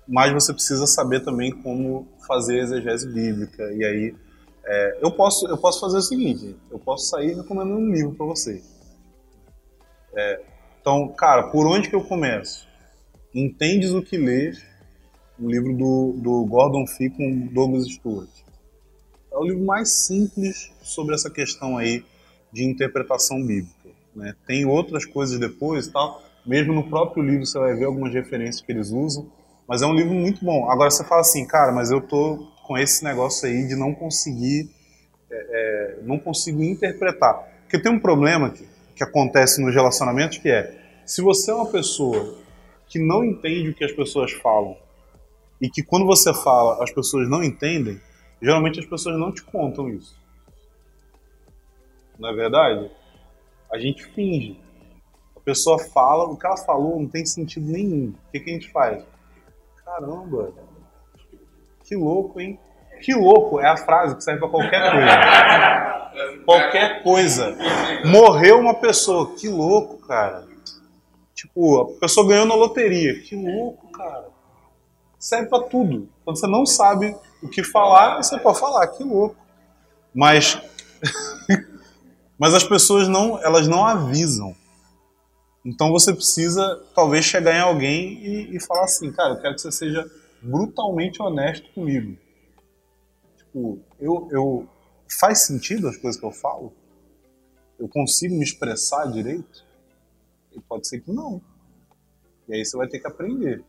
Speaker 3: Mas você precisa saber também como fazer exegese bíblica. E aí, é... eu, posso, eu posso fazer o seguinte: eu posso sair recomendando um livro para você. É... Então, cara, por onde que eu começo? Entendes o que lês, um livro do, do Gordon Fee com Douglas Stewart. É o livro mais simples sobre essa questão aí de interpretação bíblica. Né? Tem outras coisas depois e tal, mesmo no próprio livro você vai ver algumas referências que eles usam, mas é um livro muito bom. Agora você fala assim, cara, mas eu tô com esse negócio aí de não conseguir, é, é, não consigo interpretar. Porque tem um problema que, que acontece nos relacionamentos que é, se você é uma pessoa que não entende o que as pessoas falam e que quando você fala as pessoas não entendem, geralmente as pessoas não te contam isso. Não é verdade? A gente finge. A pessoa fala, o que ela falou não tem sentido nenhum. O que, que a gente faz? Caramba, que louco, hein? Que louco é a frase que serve para qualquer coisa. qualquer coisa. Morreu uma pessoa, que louco, cara. Tipo, a pessoa ganhou na loteria, que louco, cara. Serve para tudo. Quando você não sabe o que falar, você pode falar, que louco. Mas mas as pessoas não, elas não avisam. Então você precisa talvez chegar em alguém e, e, falar assim, cara, eu quero que você seja brutalmente honesto comigo. Tipo, eu, eu faz sentido as coisas que eu falo? Eu consigo me expressar direito? E pode ser que não. E aí você vai ter que aprender.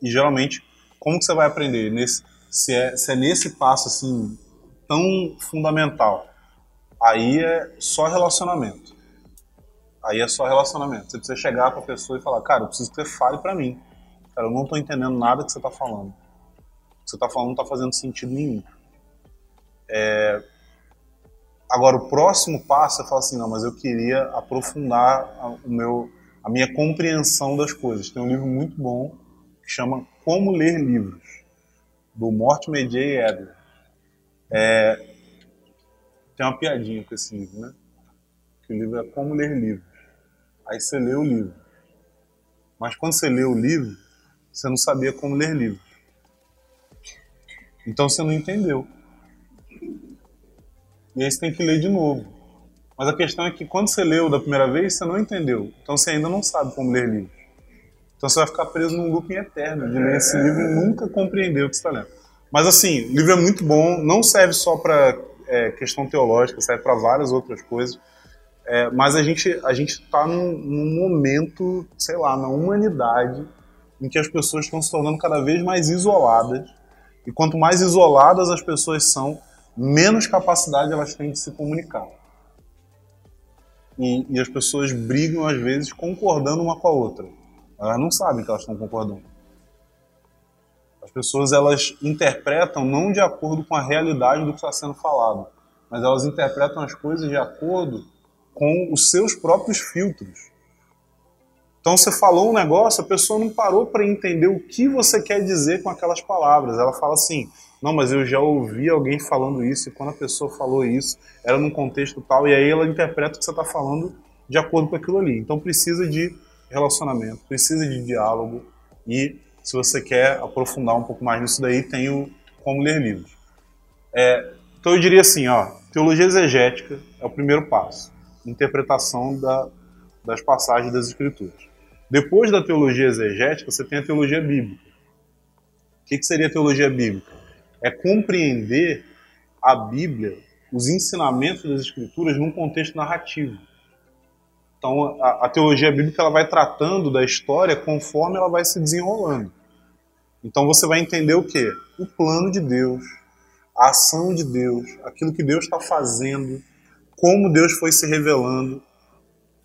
Speaker 3: E geralmente, como que você vai aprender? Nesse, se, é, se é nesse passo assim tão fundamental, aí é só relacionamento. Aí é só relacionamento. Você precisa chegar com a pessoa e falar, cara, eu preciso que você fale para mim. Cara, eu não tô entendendo nada que você tá falando. O que você tá falando não tá fazendo sentido nenhum. É... Agora, o próximo passo é falar assim, não, mas eu queria aprofundar a, o meu, a minha compreensão das coisas. Tem um livro muito bom que chama Como Ler Livros, do Mortimer J. Adler. É, tem uma piadinha com esse livro, né? Que o livro é Como Ler Livros. Aí você lê o livro. Mas quando você lê o livro, você não sabia como ler livros. Então você não entendeu. E aí você tem que ler de novo. Mas a questão é que quando você leu da primeira vez, você não entendeu. Então você ainda não sabe como ler livros. Então você vai ficar preso num looping eterno de ler esse livro e nunca compreender o que está lendo. Mas assim, o livro é muito bom, não serve só para é, questão teológica, serve para várias outras coisas. É, mas a gente a gente está num, num, momento, sei lá, na humanidade em que as pessoas estão se tornando cada vez mais isoladas e quanto mais isoladas as pessoas são, menos capacidade elas têm de se comunicar. E, e as pessoas brigam às vezes concordando uma com a outra. Elas não sabem que elas estão concordando. As pessoas elas interpretam não de acordo com a realidade do que está sendo falado, mas elas interpretam as coisas de acordo com os seus próprios filtros. Então você falou um negócio, a pessoa não parou para entender o que você quer dizer com aquelas palavras. Ela fala assim: não, mas eu já ouvi alguém falando isso, e quando a pessoa falou isso, era num contexto tal, e aí ela interpreta o que você está falando de acordo com aquilo ali. Então precisa de relacionamento, precisa de diálogo, e se você quer aprofundar um pouco mais nisso daí, tem o Como Ler Livros. É, então eu diria assim, ó, teologia exegética é o primeiro passo interpretação da, das passagens das Escrituras. Depois da teologia exegética, você tem a teologia bíblica. O que, que seria a teologia bíblica? É compreender a Bíblia, os ensinamentos das Escrituras, num contexto narrativo. Então, a, a, teologia bíblica ela vai tratando da história conforme ela vai se desenrolando. Então, você vai entender o quê? O plano de Deus, a ação de Deus, aquilo que Deus está fazendo, como Deus foi se revelando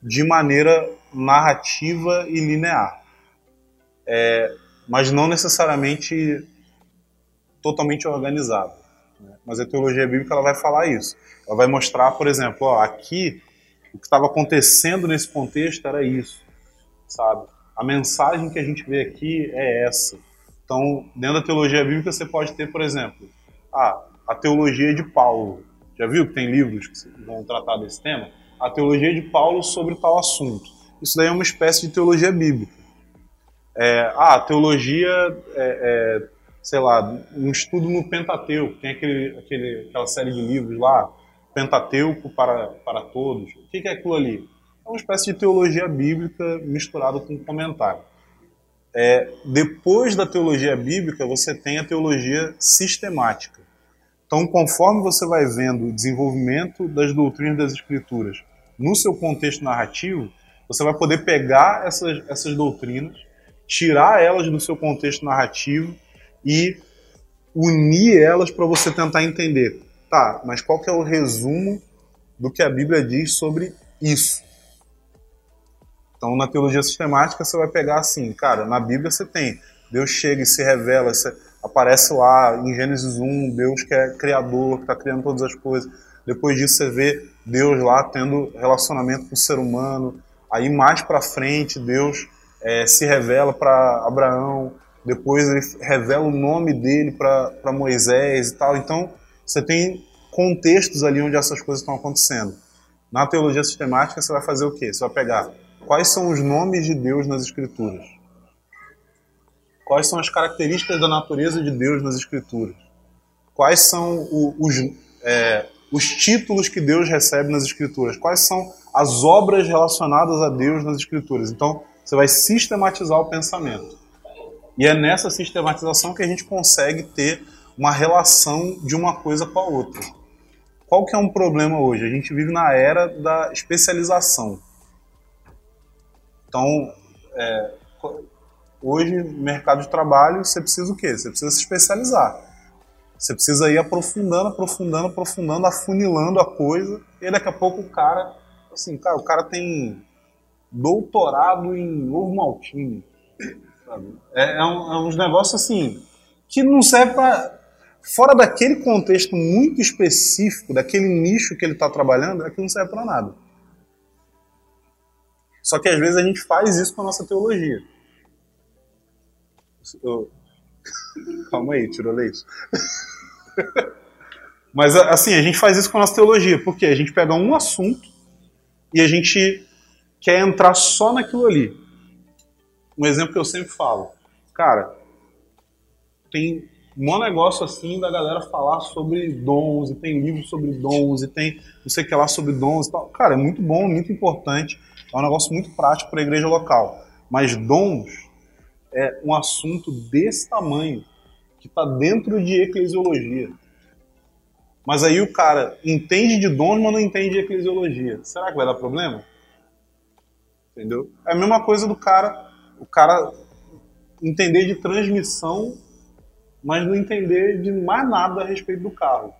Speaker 3: de maneira narrativa e linear. É, mas não necessariamente totalmente organizado. Né? Mas a teologia bíblica ela vai falar isso. Ela vai mostrar, por exemplo, ó, aqui o que estava acontecendo nesse contexto era isso, sabe? A mensagem que a gente vê aqui é essa. Então, dentro da teologia bíblica, você pode ter, por exemplo, ah, a teologia de Paulo. Já viu que tem livros que vão tratar desse tema? A teologia de Paulo sobre tal assunto. Isso daí é uma espécie de teologia bíblica. É, ah, teologia, é, é, sei lá, um estudo no Pentateuco. Tem aquele, aquele, aquela série de livros lá, Pentateuco para, para todos. O que é aquilo ali? É uma espécie de teologia bíblica misturada com comentário. É, depois da teologia bíblica, você tem a teologia sistemática. Então, conforme você vai vendo o desenvolvimento das doutrinas das escrituras no seu contexto narrativo, você vai poder pegar essas, essas doutrinas, tirar elas do seu contexto narrativo e unir elas para você tentar entender. Tá, mas qual que é o resumo do que a Bíblia diz sobre isso? Então, na teologia sistemática, você vai pegar assim, cara, na Bíblia você tem, Deus chega e se revela, aparece lá em Gênesis 1, Deus que é criador, que está criando todas as coisas. Depois disso você vê Deus lá tendo relacionamento com o ser humano. Aí mais para frente Deus é, se revela para Abraão. Depois ele revela o nome dele para Moisés e tal. Então você tem contextos ali onde essas coisas estão acontecendo. Na teologia sistemática você vai fazer o quê? Você vai pegar quais são os nomes de Deus nas escrituras Quais são as características da natureza de Deus nas Escrituras? Quais são o, os, é, os títulos que Deus recebe nas Escrituras? Quais são as obras relacionadas a Deus nas Escrituras? Então, você vai sistematizar o pensamento. E é nessa sistematização que a gente consegue ter uma relação de uma coisa com a outra. Qual que é um problema hoje? A gente vive na era da especialização. Então, é, Hoje, mercado de trabalho, você precisa o quê? Você precisa se especializar. Você precisa ir aprofundando, aprofundando, aprofundando, afunilando a coisa. E daqui a pouco o cara, assim, cara, o cara tem doutorado em ovo maltine. É, é, um, é uns negócios assim, que não serve para fora daquele contexto muito específico, daquele nicho que ele está trabalhando, aquilo não serve para nada. Só que às vezes a gente faz isso com a nossa teologia. Eu... Calma aí, tirou leite. Mas assim, a gente faz isso com a nossa teologia, porque a gente pega um assunto e a gente quer entrar só naquilo ali. Um exemplo que eu sempre falo. Cara, tem um negócio assim da galera falar sobre dons, e tem livros sobre dons, e tem não sei o que lá sobre dons e tal. Cara, é muito bom, muito importante. É um negócio muito prático para a igreja local. Mas dons é um assunto desse tamanho, que está dentro de eclesiologia. Mas aí o cara entende de dons, mas não entende de eclesiologia. Será que vai dar problema? Entendeu? É a mesma coisa do cara, o cara entender de transmissão, mas não entender de mais nada a respeito do carro.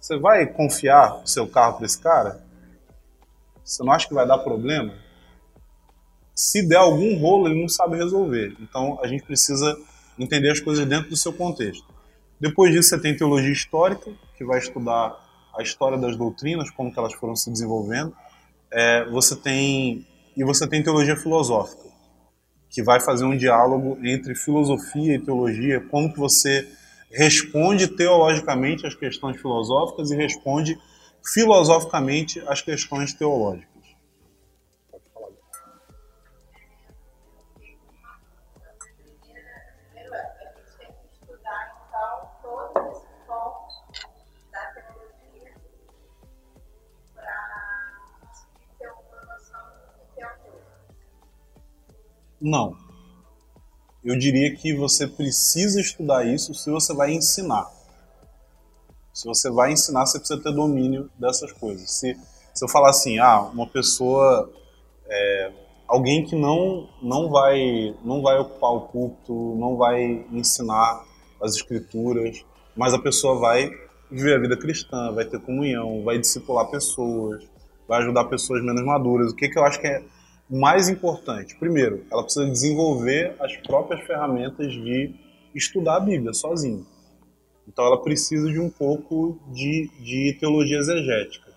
Speaker 3: Você vai confiar o seu carro para esse cara? Você não acha que vai dar problema? Se der algum rolo, ele não sabe resolver. Então a gente precisa entender as coisas dentro do seu contexto. Depois disso, você tem teologia histórica, que vai estudar a história das doutrinas, como que elas foram se desenvolvendo. É, você tem e você tem teologia filosófica, que vai fazer um diálogo entre filosofia e teologia, como que você responde teologicamente às questões filosóficas e responde filosoficamente às questões teológicas. Não. Eu diria que você precisa estudar isso se você vai ensinar. Se você vai ensinar, você precisa ter domínio dessas coisas. Se, se eu falar assim, ah, uma pessoa, é, alguém que não não vai não vai ocupar o culto, não vai ensinar as escrituras, mas a pessoa vai viver a vida cristã, vai ter comunhão, vai discipular pessoas, vai ajudar pessoas menos maduras. O que, que eu acho que é mais importante, primeiro, ela precisa desenvolver as próprias ferramentas de estudar a Bíblia sozinha. Então ela precisa de um pouco de, de teologia exegética.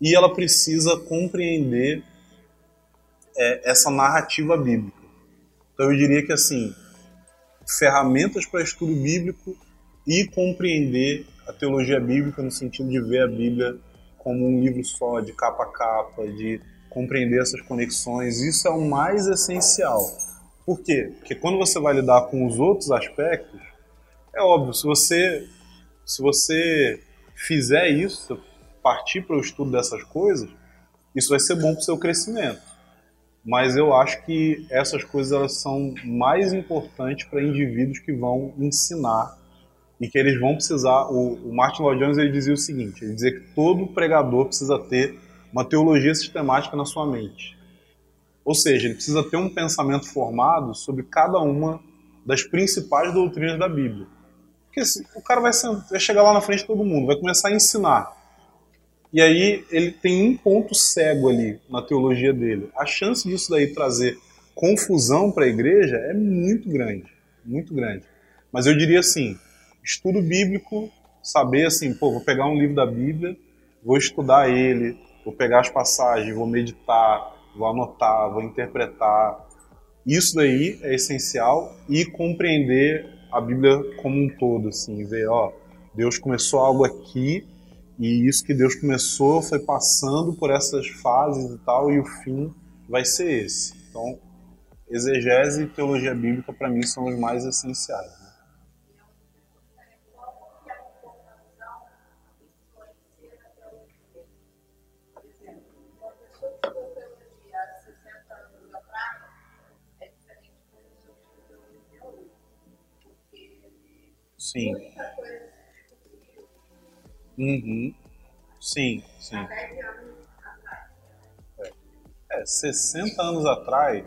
Speaker 3: E ela precisa compreender é, essa narrativa bíblica. Então eu diria que assim, ferramentas para estudo bíblico e compreender a teologia bíblica no sentido de ver a Bíblia como um livro só, de capa a capa, de compreender essas conexões, isso é o mais essencial. Por quê? Porque quando você vai lidar com os outros aspectos, é óbvio, se você, se você fizer isso, partir para o estudo dessas coisas, isso vai ser bom para o seu crescimento. Mas eu acho que essas coisas elas são mais importantes para indivíduos que vão ensinar e que eles vão precisar. O, o Martin Lloyd Jones ele dizia o seguinte: ele dizia que todo pregador precisa ter uma teologia sistemática na sua mente. Ou seja, ele precisa ter um pensamento formado sobre cada uma das principais doutrinas da Bíblia. Porque o cara vai, vai chegar lá na frente de todo mundo, vai começar a ensinar. E aí ele tem um ponto cego ali na teologia dele. A chance disso daí trazer confusão para a igreja é muito grande, muito grande. Mas eu diria assim, estudo bíblico, saber assim, pô, vou pegar um livro da Bíblia, vou estudar ele, vou pegar as passagens, vou meditar, vou anotar, vou interpretar. Isso daí é essencial e compreender a Bíblia como um todo, assim, ver, ó, Deus começou algo aqui e isso que Deus começou foi passando por essas fases e tal e o fim vai ser esse. Então, exegese e teologia bíblica para mim são os mais essenciais. Sim. Uhum. Sim, sim. É. é, 60 anos atrás.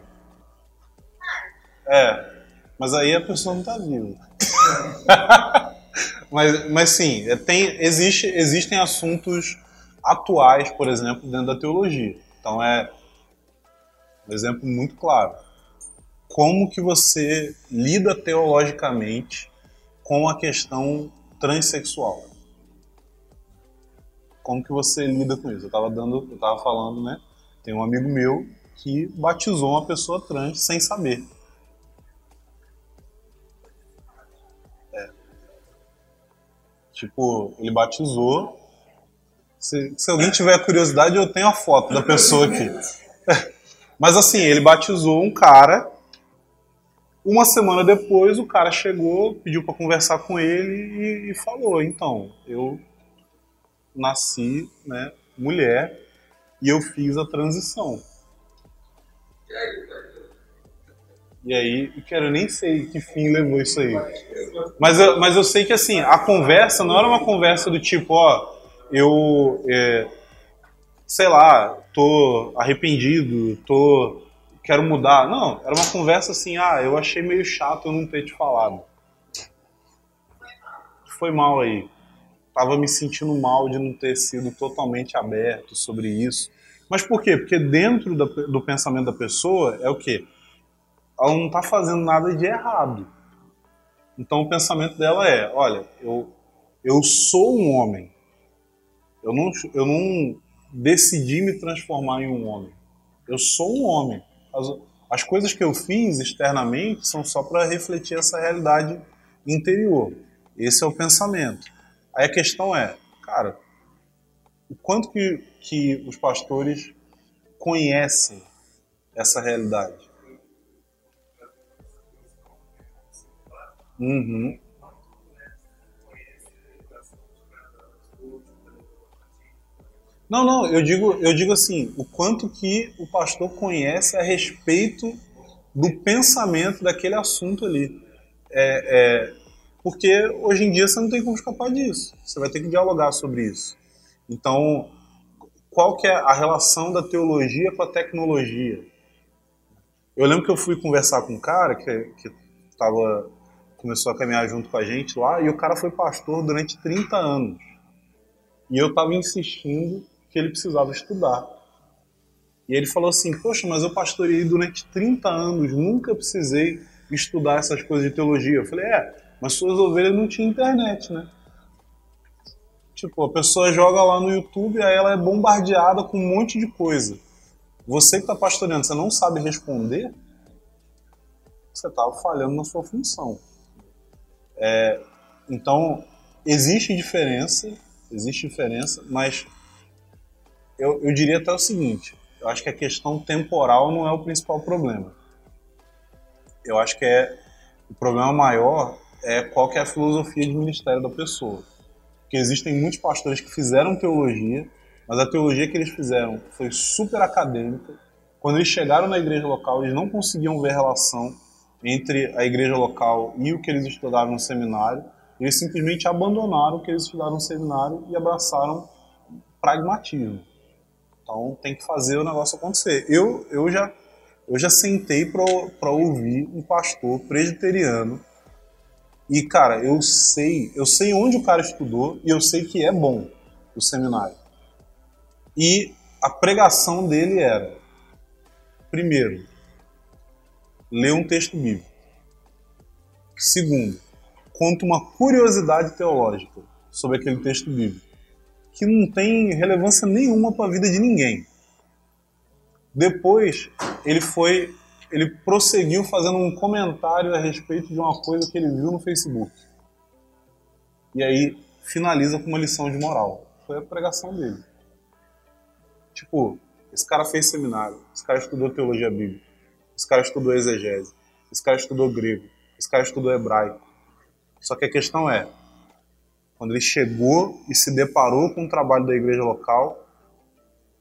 Speaker 3: É, mas aí a pessoa não está viva. mas, mas sim, é, tem, existe, existem assuntos atuais, por exemplo, dentro da teologia. Então é um exemplo muito claro. Como que você lida teologicamente com a questão transexual. Como que você lida com isso? Eu tava dando, eu tava falando, né? Tem um amigo meu que batizou uma pessoa trans sem saber. É. Tipo, ele batizou. Se, se alguém tiver curiosidade, eu tenho a foto da pessoa aqui. Mas assim, ele batizou um cara. Uma semana depois, o cara chegou, pediu para conversar com ele e, e, falou: Então, eu nasci né, mulher e eu fiz a transição. E aí, eu quero nem sei que fim levou isso aí. Mas eu, mas eu sei que assim, a conversa não era uma conversa do tipo, ó, eu, é, sei lá, tô arrependido, tô, quero mudar. Não, era uma conversa assim, ah, eu achei meio chato eu não ter te falado. Foi mal aí. Tava me sentindo mal de não ter sido totalmente aberto sobre isso. Mas por quê? Porque dentro do, pensamento da pessoa é o quê? Ela não está fazendo nada de errado. Então o pensamento dela é: olha, eu, eu sou um homem. Eu não, eu não decidi me transformar em um homem. Eu sou um homem. As, as coisas que eu fiz externamente são só para refletir essa realidade interior. Esse é o pensamento. Aí a questão é, cara, o quanto que, que os pastores conhecem essa realidade? Uhum. Não, não, eu digo, eu digo assim, o quanto que o pastor conhece a respeito do pensamento daquele assunto ali. É, é, porque hoje em dia você não tem como escapar disso. Você vai ter que dialogar sobre isso. Então, qual que é a relação da teologia com a tecnologia? Eu lembro que eu fui conversar com um cara que, que tava, começou a caminhar junto com a gente lá, e o cara foi pastor durante 30 anos. E eu estava insistindo que ele precisava estudar. E ele falou assim: Poxa, mas eu pastorei durante 30 anos, nunca precisei estudar essas coisas de teologia. Eu falei: É, mas suas ovelhas não tinham internet, né? Tipo, a pessoa joga lá no YouTube, aí ela é bombardeada com um monte de coisa. Você que está pastoreando, você não sabe responder, você está falhando na sua função. É, então, existe diferença, existe diferença, mas eu, eu diria até o seguinte: eu acho que a questão temporal não é o principal problema. Eu acho que é o problema maior é qual que é a filosofia de ministério da pessoa. Porque existem muitos pastores que fizeram teologia, mas a teologia que eles fizeram foi super acadêmica. Quando eles chegaram na igreja local, eles não conseguiam ver relação entre a igreja local e o que eles estudaram no seminário. Eles simplesmente abandonaram o que eles estudaram no seminário e abraçaram pragmatismo. Então tem que fazer o negócio acontecer. Eu, eu já eu já sentei para ouvir um pastor presbiteriano e, cara, eu sei, eu sei onde o cara estudou e eu sei que é bom o seminário. E a pregação dele era: primeiro, ler um texto bíblico. Segundo, conta uma curiosidade teológica sobre aquele texto bíblico, que não tem relevância nenhuma para a vida de ninguém. Depois, ele foi ele prosseguiu fazendo um comentário a respeito de uma coisa que ele viu no Facebook. E aí finaliza com uma lição de moral. Foi a pregação dele. Tipo, esse cara fez seminário, esse cara estudou teologia bíblica, esse cara estudou exegese, esse cara estudou grego, esse cara estudou hebraico. Só que a questão é, quando ele chegou e se deparou com o trabalho da igreja local,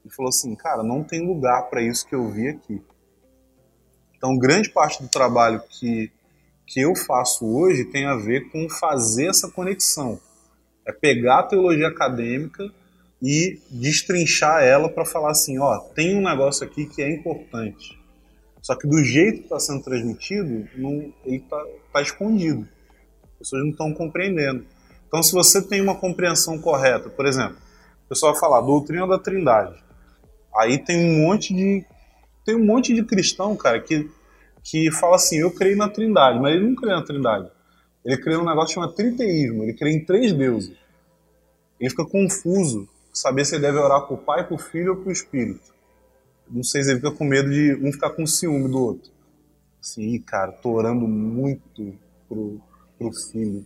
Speaker 3: ele falou assim, cara, não tem lugar para isso que eu vi aqui. Então, grande parte do trabalho que, que eu faço hoje tem a ver com fazer essa conexão. É pegar a teologia acadêmica e destrinchar ela para falar assim, ó, tem um negócio aqui que é importante. Só que do jeito que está sendo transmitido, não, ele está tá escondido. As pessoas não estão compreendendo. Então, se você tem uma compreensão correta, por exemplo, o pessoal vai falar doutrina da trindade. Aí tem um monte de tem um monte de cristão, cara, que, que fala assim, eu creio na trindade, mas ele não crê na trindade. Ele crê num negócio que chama triteísmo, ele crê em três deuses. Ele fica confuso saber se ele deve orar pro pai, pro filho ou pro espírito. Não sei se ele fica com medo de um ficar com ciúme do outro. Assim, cara, tô orando muito pro, pro filho.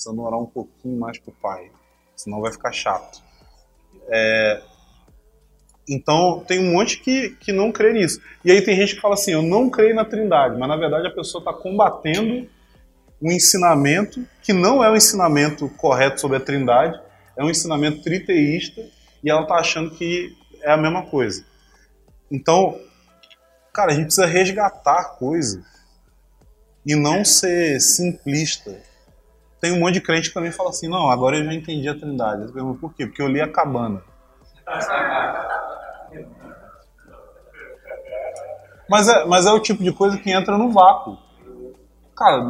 Speaker 3: Precisando orar um pouquinho mais pro pai. Senão vai ficar chato. É, então, tem um monte que, que não crê nisso. E aí tem gente que fala assim, eu não creio na trindade, mas na verdade a pessoa está combatendo um ensinamento que não é o ensinamento correto sobre a trindade, é um ensinamento triteísta e ela está achando que é a mesma coisa. Então, cara, a gente precisa resgatar coisas e não ser simplista. Tem um monte de crente que também fala assim, não, agora eu já entendi a trindade. Eu pergunto, por quê? Porque eu li a cabana. Mas é, mas é o tipo de coisa que entra no vácuo. Cara,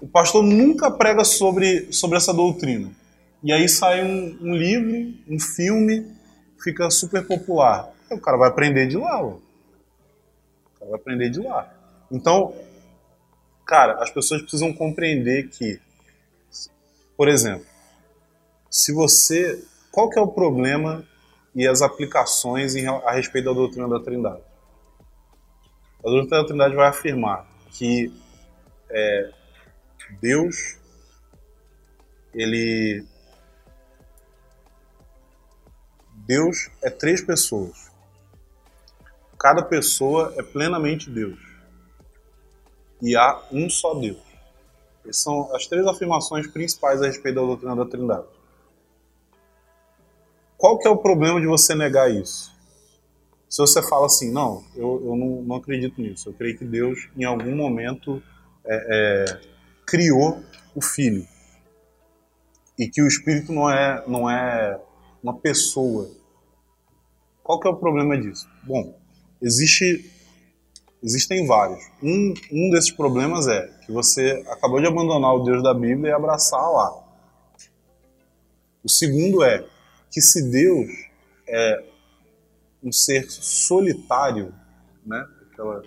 Speaker 3: o pastor nunca prega sobre, sobre essa doutrina. E aí sai um, um livro, um filme, fica super popular. O cara vai aprender de lá. O cara vai aprender de lá. Então, cara, as pessoas precisam compreender que, por exemplo, se você. Qual que é o problema e as aplicações em, a respeito da doutrina da Trindade. A doutrina da Trindade vai afirmar que é, Deus ele Deus é três pessoas. Cada pessoa é plenamente Deus. E há um só Deus. São as três afirmações principais a respeito da doutrina da Trindade. Qual que é o problema de você negar isso? Se você fala assim, não, eu, eu não, não acredito nisso, eu creio que Deus em algum momento é, é, criou o Filho e que o Espírito não é, não é uma pessoa. Qual que é o problema disso? Bom, existe, existem vários. Um, um desses problemas é que você acabou de abandonar o Deus da Bíblia e abraçar lá. O segundo é que se Deus é um ser solitário, né? Aquela...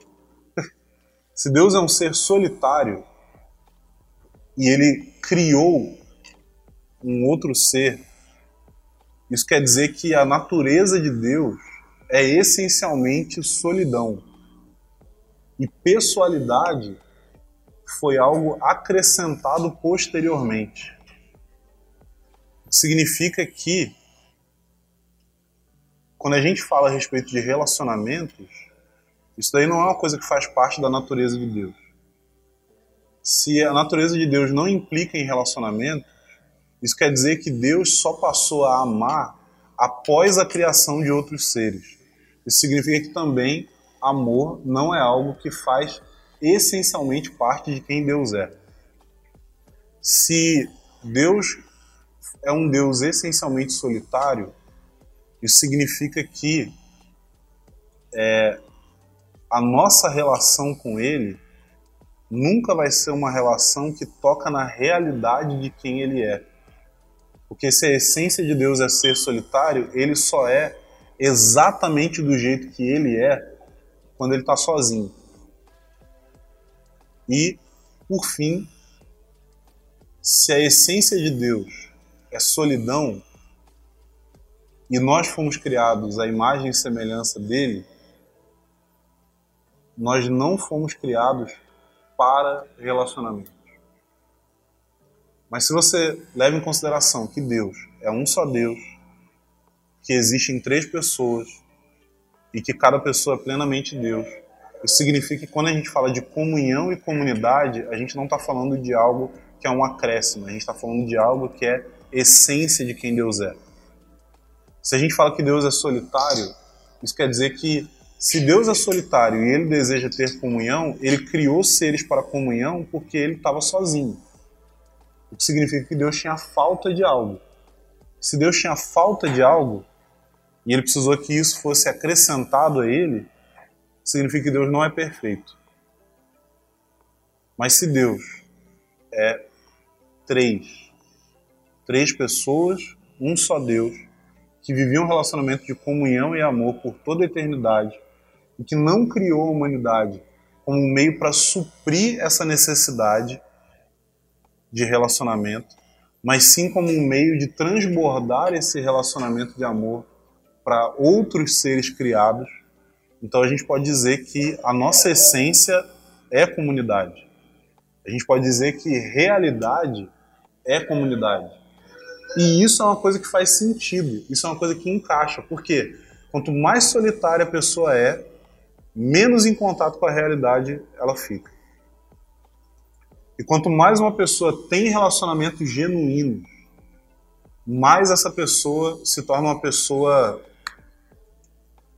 Speaker 3: se Deus é um ser solitário e ele criou um outro ser, isso quer dizer que a natureza de Deus é essencialmente solidão. E pessoalidade foi algo acrescentado posteriormente. Significa que quando a gente fala a respeito de relacionamentos, isso daí não é uma coisa que faz parte da natureza de Deus. Se a natureza de Deus não implica em relacionamento, isso quer dizer que Deus só passou a amar após a criação de outros seres. Isso significa que também amor não é algo que faz essencialmente parte de quem Deus é. Se Deus é um Deus essencialmente solitário, isso significa que é, a nossa relação com Ele nunca vai ser uma relação que toca na realidade de quem Ele é. Porque se a essência de Deus é ser solitário, Ele só é exatamente do jeito que Ele é quando Ele está sozinho. E, por fim, se a essência de Deus é solidão, e nós fomos criados à imagem e semelhança dele, nós não fomos criados para relacionamentos. Mas se você leva em consideração que Deus é um só Deus, que existe em três pessoas e que cada pessoa é plenamente Deus, isso significa que quando a gente fala de comunhão e comunidade, a gente não está falando de algo que é um acréscimo, a gente está falando de algo que é essência de quem Deus é. Se a gente fala que Deus é solitário, isso quer dizer que se Deus é solitário e ele deseja ter comunhão, ele criou seres para comunhão porque ele estava sozinho. O que significa que Deus tinha falta de algo. Se Deus tinha falta de algo e ele precisou que isso fosse acrescentado a ele, significa que Deus não é perfeito. Mas se Deus é três, três pessoas, um só Deus, que vivia um relacionamento de comunhão e amor por toda a eternidade e que não criou a humanidade como um meio para suprir essa necessidade, de relacionamento, mas sim como um meio de transbordar esse relacionamento de amor para outros seres criados. Então a gente pode dizer que a nossa essência é comunidade. A gente pode dizer que realidade é comunidade. E isso é uma coisa que faz sentido, isso é uma coisa que encaixa. Por quê? Quanto mais solitária a pessoa é, menos em contato com a realidade ela fica. E quanto mais uma pessoa tem relacionamentos genuínos, mais essa pessoa se torna uma pessoa,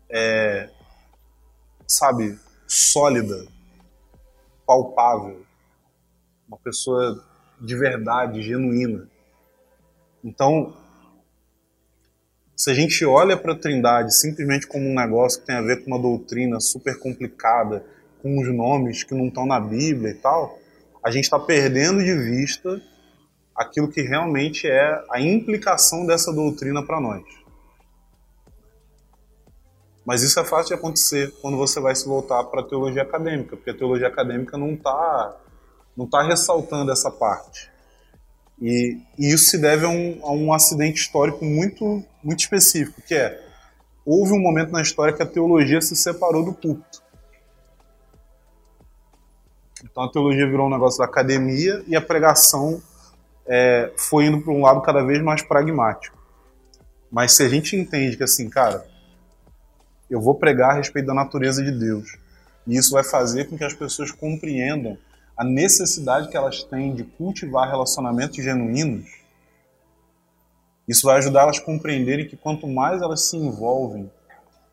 Speaker 3: é, sabe, sólida, palpável, uma pessoa de verdade, genuína. Então, se a gente olha para a Trindade simplesmente como um negócio que tem a ver com uma doutrina super complicada, com os nomes que não estão na Bíblia e tal, a gente está perdendo de vista aquilo que realmente é a implicação dessa doutrina para nós. Mas isso é fácil de acontecer quando você vai se voltar para a teologia acadêmica, porque a teologia acadêmica não está não tá ressaltando essa parte. E, e isso se deve a um, a um acidente histórico muito, muito específico, que é houve um momento na história que a teologia se separou do culto. Então a teologia virou um negócio da academia e a pregação é, foi indo para um lado cada vez mais pragmático. Mas se a gente entende que assim, cara, eu vou pregar a respeito da natureza de Deus, e isso vai fazer com que as pessoas compreendam a necessidade que elas têm de cultivar relacionamentos genuínos, isso vai ajudar elas a compreenderem que quanto mais elas se envolvem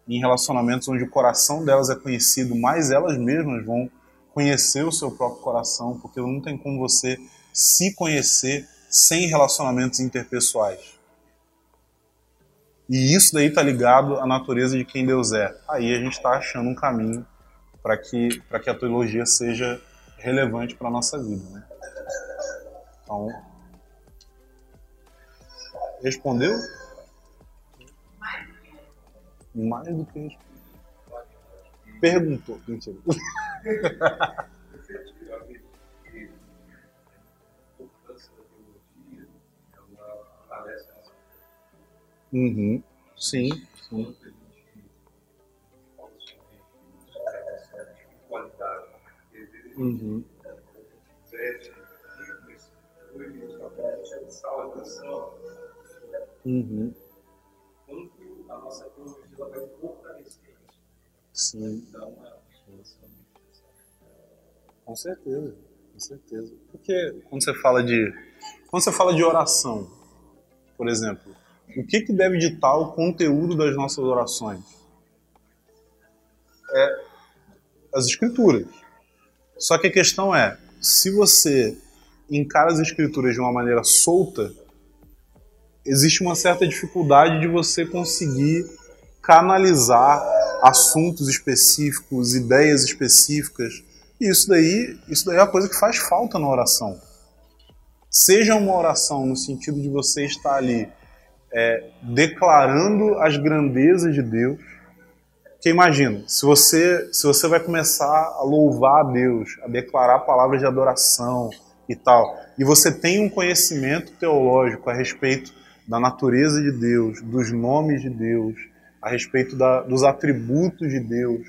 Speaker 3: em relacionamentos onde o coração delas é conhecido, mais elas mesmas vão conhecer o seu próprio coração, porque não tem como você se conhecer sem relacionamentos interpessoais. E isso daí está ligado à natureza de quem Deus é. Aí a gente está achando um caminho para que, que a teologia seja relevante para a nossa vida. Né? Então, respondeu? Mais do que respondeu. Perguntou. Mentira. Uhum. Sim, sim. Uhum. Uhum. Sim. Com certeza, com certeza. Porque quando você fala de quando você fala de oração, por exemplo, o que, que deve ditar o conteúdo das nossas orações? É as escrituras. Só que a questão é, se você encara as escrituras de uma maneira solta, existe uma certa dificuldade de você conseguir canalizar assuntos específicos, ideias específicas. E isso daí, isso daí é a coisa que faz falta na oração. Seja uma oração no sentido de você estar ali é, declarando as grandezas de Deus, porque imagina, se você, se você vai começar a louvar a Deus, a declarar palavras de adoração e tal, e você tem um conhecimento teológico a respeito da natureza de Deus, dos nomes de Deus, a respeito da, dos atributos de Deus,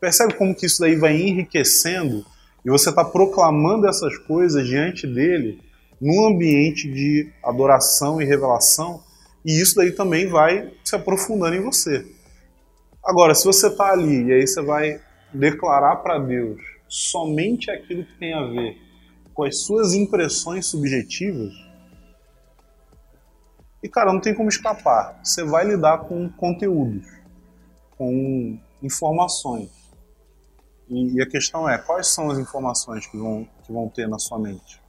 Speaker 3: percebe como que isso daí vai enriquecendo? E você está proclamando essas coisas diante dele num ambiente de adoração e revelação, e isso daí também vai se aprofundando em você. Agora, se você está ali e aí você vai declarar para Deus somente aquilo que tem a ver com as suas impressões subjetivas, e cara, não tem como escapar. Você vai lidar com conteúdos, com informações. E, a questão é, quais são as informações que vão, que vão ter na sua mente?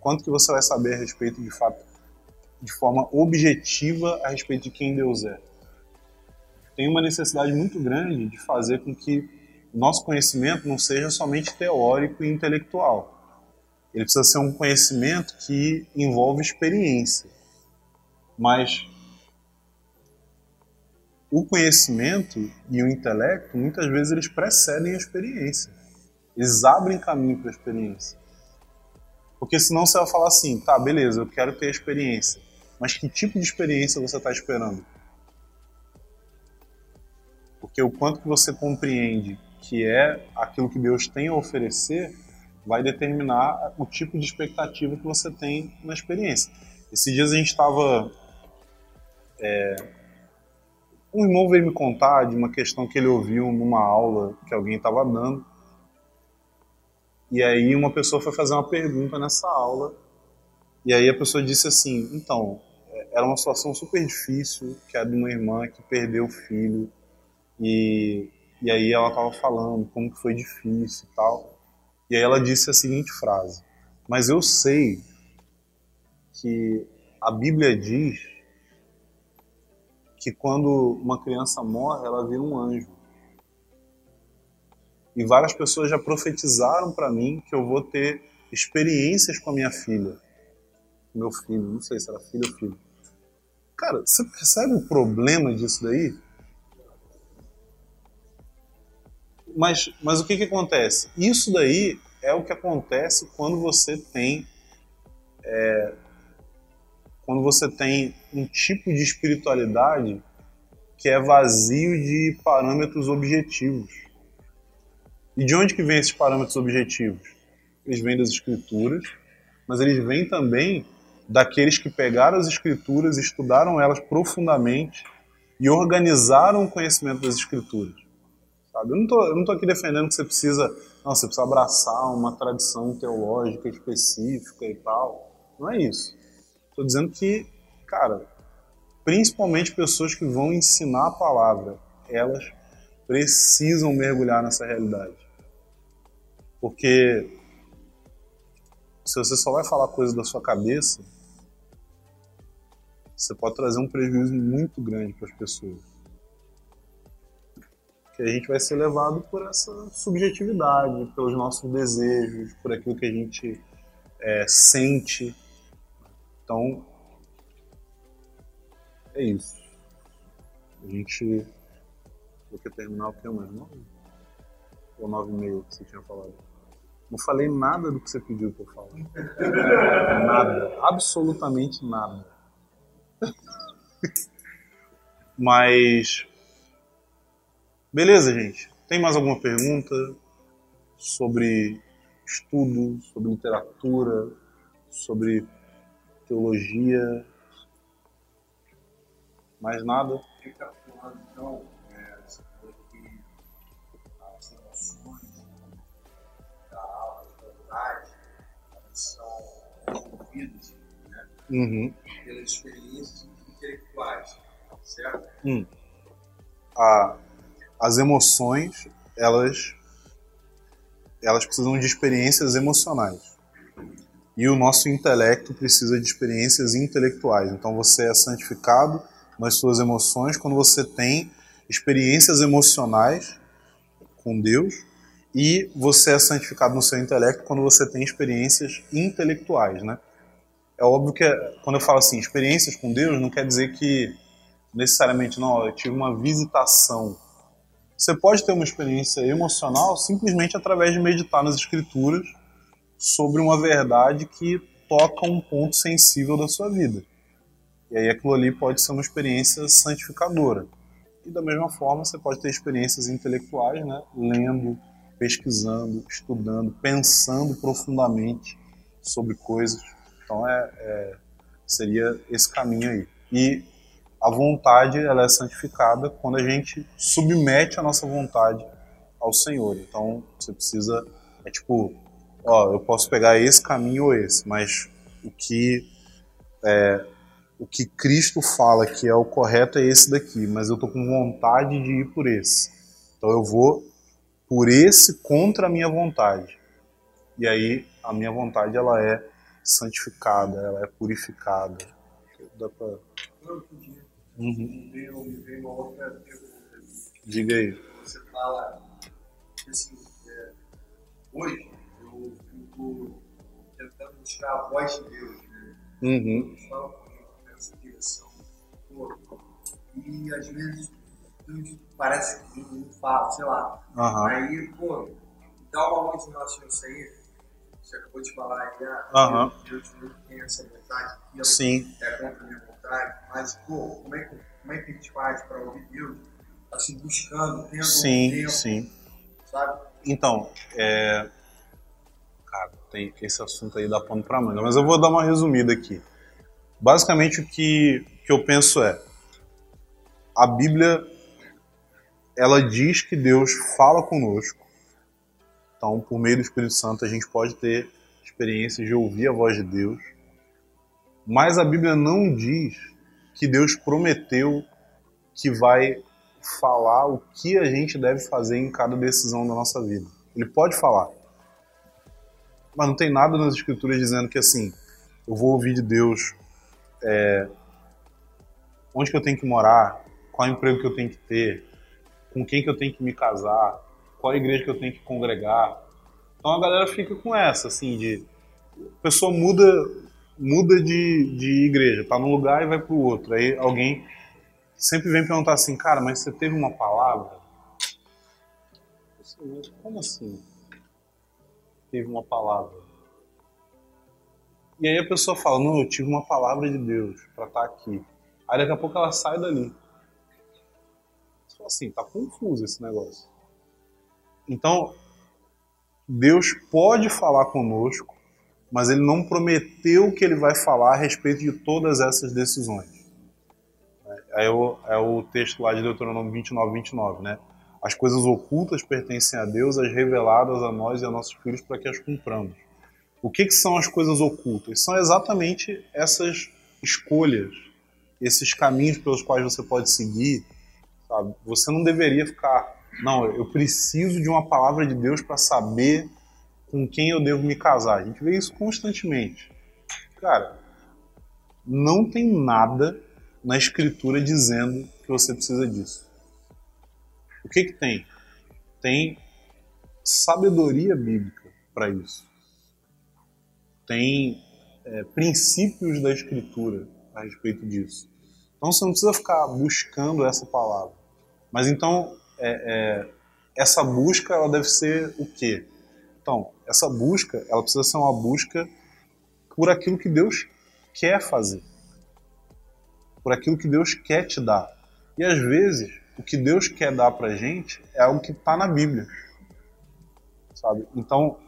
Speaker 3: Quanto que você vai saber a respeito, de fato, de forma objetiva a respeito de quem Deus é? tem uma necessidade muito grande de fazer com que nosso conhecimento não seja somente teórico e intelectual. Ele precisa ser um conhecimento que envolve experiência. Mas o conhecimento e o intelecto, muitas vezes, eles precedem a experiência. Eles abrem caminho para a experiência. Porque senão você vai falar assim, tá, beleza, eu quero ter a experiência. Mas que tipo de experiência você está esperando? Porque o quanto que você compreende que é aquilo que Deus tem a oferecer vai determinar o tipo de expectativa que você tem na experiência. Esses dias a gente estava. É, um irmão veio me contar de uma questão que ele ouviu numa aula que alguém estava dando. E aí uma pessoa foi fazer uma pergunta nessa aula. E aí a pessoa disse assim: então, era uma situação super difícil, que era de uma irmã que perdeu o filho. E, e aí ela estava falando como que foi difícil e tal. E aí ela disse a seguinte frase: Mas eu sei que a Bíblia diz que quando uma criança morre, ela vira um anjo. E várias pessoas já profetizaram para mim que eu vou ter experiências com a minha filha. Meu filho, não sei se era filho ou filho. Cara, você percebe o problema disso daí? Mas, mas o que, que acontece? Isso daí é o que acontece quando você tem é, quando você tem um tipo de espiritualidade que é vazio de parâmetros objetivos. E de onde que vem esses parâmetros objetivos? Eles vêm das escrituras, mas eles vêm também daqueles que pegaram as escrituras, estudaram elas profundamente e organizaram o conhecimento das escrituras. Sabe? Eu não tô aqui defendendo que você precisa, não, você precisa abraçar uma tradição teológica específica e tal. Não é isso. Estou dizendo que, cara, principalmente pessoas que vão ensinar a palavra, elas precisam mergulhar nessa realidade. Porque se você só vai falar coisa da sua cabeça, você pode trazer um prejuízo muito grande para as pessoas. Que a gente vai ser levado por essa subjetividade, pelos nossos desejos, por aquilo que a gente é, sente. Então, é isso. A gente. Vou que terminar o que mais? Nove? Ou nove e meio que você tinha falado? Não falei nada do que você pediu para eu falar. nada. Absolutamente nada. Mas. Beleza, gente. Tem mais alguma pergunta sobre estudo, sobre literatura, sobre teologia? Mais nada?
Speaker 4: Recapitulando, então, é, você falou que as emoções da vontade, elas são envolvidas né,
Speaker 3: Uhum.
Speaker 4: Pelas experiências intelectuais, certo?
Speaker 3: Hum. A, as emoções, elas, elas precisam de experiências emocionais. E o nosso intelecto precisa de experiências intelectuais. Então você é santificado nas suas emoções quando você tem experiências emocionais com Deus e você é santificado no seu intelecto quando você tem experiências intelectuais, né? É óbvio que quando eu falo assim, experiências com Deus, não quer dizer que necessariamente não, eu tive uma visitação. Você pode ter uma experiência emocional simplesmente através de meditar nas escrituras sobre uma verdade que toca um ponto sensível da sua vida. E aí aquilo ali pode ser uma experiência santificadora. E da mesma forma você pode ter experiências intelectuais, né? lendo, pesquisando, estudando, pensando profundamente sobre coisas. Então é, é, seria esse caminho aí. E a vontade ela é santificada quando a gente submete a nossa vontade ao Senhor. Então você precisa é tipo, ó, eu posso pegar esse caminho ou esse, mas o que é, o que Cristo fala que é o correto é esse daqui, mas eu tô com vontade de ir por esse. Então eu vou por esse contra a minha vontade. E aí a minha vontade ela é santificada, ela é purificada. Dá pra... Uhum. Diga aí.
Speaker 4: Você fala assim, é, hoje eu fico tentando buscar a voz de Deus, né?
Speaker 3: Uhum.
Speaker 4: Nessa direção. E às vezes parece que não fala, sei lá.
Speaker 3: Aham.
Speaker 4: Aí, pô, dá uma luz em relação a isso aí. Você acabou de falar aí, ah,
Speaker 3: Aham.
Speaker 4: Deus tem essa vontade, aquilo
Speaker 3: Sim.
Speaker 4: é contra a minha vontade, mas, pô, como é que, como é que a gente faz para ouvir Deus? Assim, buscando, tendo
Speaker 3: Sim,
Speaker 4: tempo,
Speaker 3: sim.
Speaker 4: sabe?
Speaker 3: Então, é. Cara, tem esse assunto aí dá pano pra manga, mas eu vou dar uma resumida aqui. Basicamente, o que, que eu penso é: a Bíblia, ela diz que Deus fala conosco. Então, por meio do Espírito Santo, a gente pode ter experiências de ouvir a voz de Deus. Mas a Bíblia não diz que Deus prometeu que vai falar o que a gente deve fazer em cada decisão da nossa vida. Ele pode falar. Mas não tem nada nas escrituras dizendo que assim, eu vou ouvir de Deus é, onde que eu tenho que morar, qual emprego que eu tenho que ter, com quem que eu tenho que me casar, qual igreja que eu tenho que congregar. Então a galera fica com essa, assim, de a pessoa muda muda de, de igreja, tá num lugar e vai pro outro. Aí alguém sempre vem perguntar assim, cara, mas você teve uma palavra? Como assim? Teve uma palavra. E aí a pessoa fala, não, eu tive uma palavra de Deus para estar aqui. Aí daqui a pouco ela sai dali. Você fala assim, tá confuso esse negócio. Então, Deus pode falar conosco, mas ele não prometeu que ele vai falar a respeito de todas essas decisões. É o, é o texto lá de Deuteronômio 29, 29, né? As coisas ocultas pertencem a Deus, as reveladas a nós e a nossos filhos para que as cumpramos. O que, que são as coisas ocultas? São exatamente essas escolhas, esses caminhos pelos quais você pode seguir. Sabe? Você não deveria ficar, não, eu preciso de uma palavra de Deus para saber com quem eu devo me casar. A gente vê isso constantemente. Cara, não tem nada na escritura dizendo que você precisa disso. O que que tem? Tem sabedoria bíblica para isso. Tem é, princípios da escritura a respeito disso. Então você não precisa ficar buscando essa palavra. Mas então é, é, essa busca ela deve ser o quê? Então essa busca ela precisa ser uma busca por aquilo que Deus quer fazer, por aquilo que Deus quer te dar. E às vezes o que Deus quer dar pra gente é algo que está na Bíblia. Sabe? Então,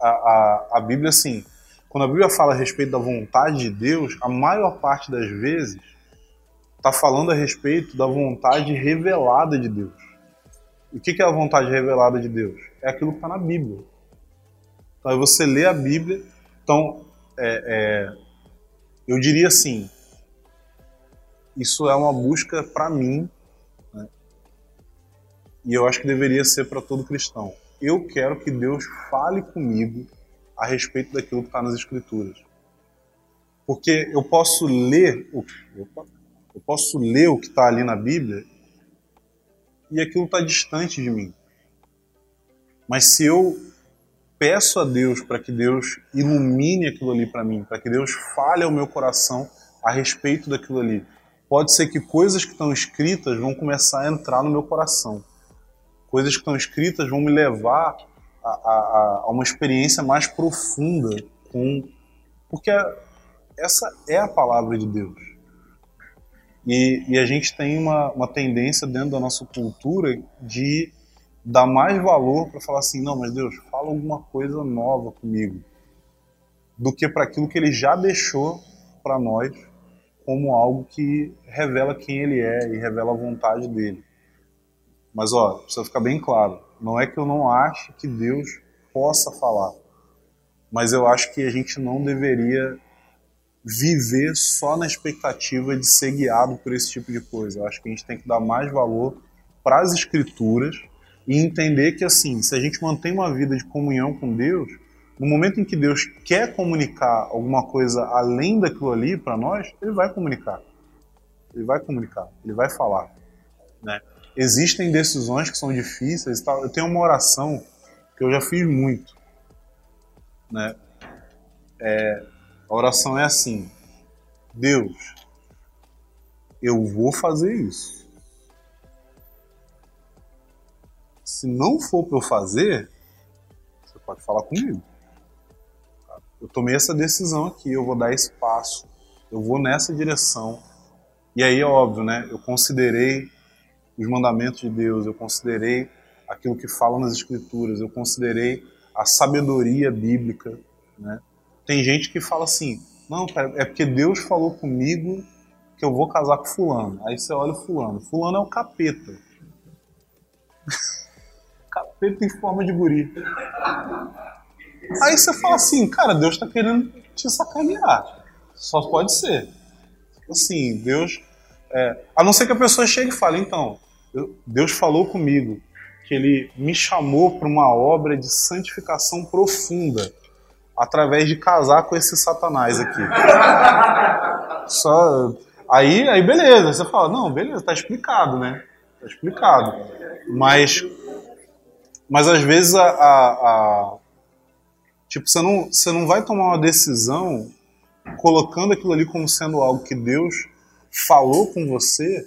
Speaker 3: a, a, a Bíblia, assim, quando a Bíblia fala a respeito da vontade de Deus, a maior parte das vezes está falando a respeito da vontade revelada de Deus. O que é a vontade revelada de Deus? É aquilo que está na Bíblia. Então, você lê a Bíblia. Então, é, é, eu diria assim: isso é uma busca para mim e eu acho que deveria ser para todo cristão. Eu quero que Deus fale comigo a respeito daquilo que está nas Escrituras. Porque eu posso ler o, eu posso ler o que está ali na Bíblia e aquilo está distante de mim. Mas se eu peço a Deus para que Deus ilumine aquilo ali para mim, para que Deus fale ao meu coração a respeito daquilo ali, pode ser que coisas que estão escritas vão começar a entrar no meu coração coisas que estão escritas vão me levar a, a, a uma experiência mais profunda com. Porque essa é a palavra de Deus. E, e a gente tem uma, uma tendência dentro da nossa cultura de dar mais valor para falar assim: não, mas Deus, fala alguma coisa nova comigo, do que para aquilo que ele já deixou para nós como algo que revela quem ele é e revela a vontade dele. Mas ó, precisa ficar bem claro, não é que eu não acho que Deus possa falar, mas eu acho que a gente não deveria viver só na expectativa de ser guiado por esse tipo de coisa. Eu acho que a gente tem que dar mais valor para as escrituras e entender que assim, se a gente mantém uma vida de comunhão com Deus, no momento em que Deus quer comunicar alguma coisa além daquilo ali para nós, ele vai comunicar. Ele vai comunicar, ele vai falar, né? Existem decisões que são difíceis tal. Eu tenho uma oração que eu já fiz muito, né? É, a oração é assim: Deus, eu vou fazer isso. Se não for para eu fazer, você pode falar comigo. eu tomei essa decisão aqui, eu vou dar esse passo, eu vou nessa direção. E aí é óbvio, né? Eu considerei os mandamentos de Deus, eu considerei aquilo que fala nas escrituras, eu considerei a sabedoria bíblica, né? Tem gente que fala assim: "Não, é porque Deus falou comigo que eu vou casar com fulano". Aí você olha o fulano, fulano é o capeta. capeta em forma de guri. Aí você fala assim, cara, Deus está querendo te sacanear. Só pode ser. Assim, Deus. É, a não ser que a pessoa chegue e fale, então, Deus falou comigo que Ele me chamou para uma obra de santificação profunda através de casar com esse Satanás aqui. Só. Aí, aí beleza, você fala, não, beleza, tá explicado, né? Tá explicado. Mas, mas às vezes a, a, a Tipo, você não, você não vai tomar uma decisão colocando aquilo ali como sendo algo que Deus falou com você,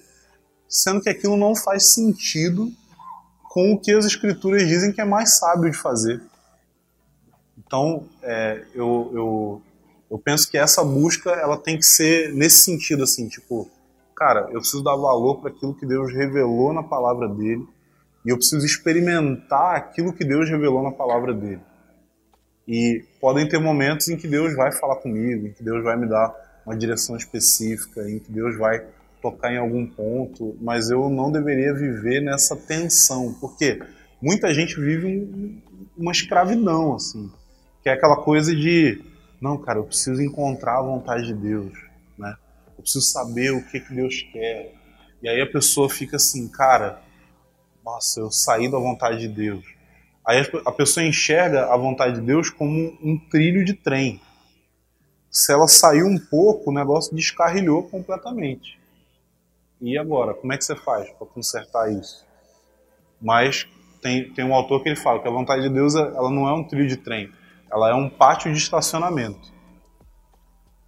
Speaker 3: sendo que aquilo não faz sentido com o que as escrituras dizem que é mais sábio de fazer. Então, é, eu, eu, eu penso que essa busca ela tem que ser nesse sentido, assim, tipo, cara, eu preciso dar valor para aquilo que Deus revelou na palavra dele e eu preciso experimentar aquilo que Deus revelou na palavra dele. E podem ter momentos em que Deus vai falar comigo, em que Deus vai me dar uma direção específica, em que Deus vai tocar em algum ponto, mas eu não deveria viver nessa tensão, porque muita gente vive uma escravidão, assim, que é aquela coisa de, não, cara, eu preciso encontrar a vontade de Deus, né? Eu preciso saber o que, que Deus quer. E aí a pessoa fica assim, cara, nossa, eu saí da vontade de Deus. Aí a pessoa enxerga a vontade de Deus como um trilho de trem. Se ela saiu um pouco, o negócio descarrilhou completamente. E agora, como é que você faz para consertar isso? Mas tem, tem um autor que ele fala que a vontade de Deus ela não é um trilho de trem, ela é um pátio de estacionamento.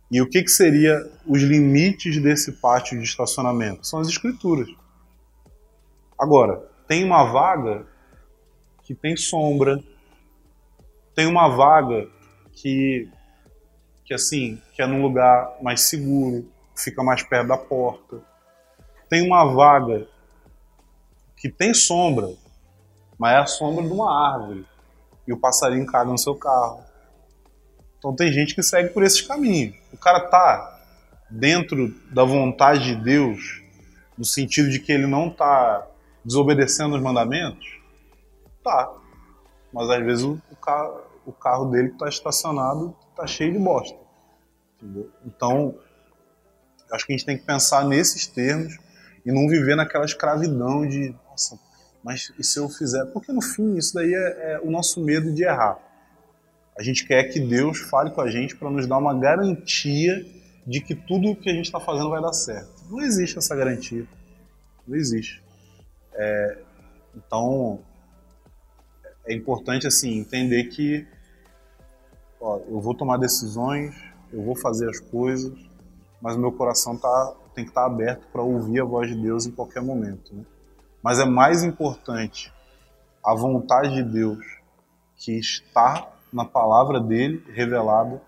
Speaker 3: E o que, que seria os limites desse pátio de estacionamento? São as escrituras. Agora, tem uma vaga que tem sombra, tem uma vaga que, que assim, que é num lugar mais seguro, fica mais perto da porta. Tem uma vaga que tem sombra, mas é a sombra de uma árvore e o passarinho caga no seu carro. Então tem gente que segue por esses caminhos. O cara tá dentro da vontade de Deus, no sentido de que ele não tá desobedecendo os mandamentos, Tá. Mas às vezes o, carro, o carro dele que está estacionado está cheio de bosta. Entendeu? Então, acho que a gente tem que pensar nesses termos e não viver naquela escravidão de, mas e se eu fizer? Porque no fim, isso daí é, é o nosso medo de errar. A gente quer que Deus fale com a gente para nos dar uma garantia de que tudo o que a gente está fazendo vai dar certo. Não existe essa garantia. Não existe. É, então, é importante assim entender que ó, eu vou tomar decisões, eu vou fazer as coisas, mas meu coração tá, tem que estar tá aberto para ouvir a voz de Deus em qualquer momento. Né? Mas é mais importante a vontade de Deus que está na palavra dele revelada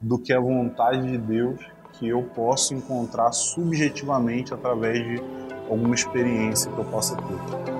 Speaker 3: do que a vontade de Deus que eu posso encontrar subjetivamente através de alguma experiência que eu possa ter.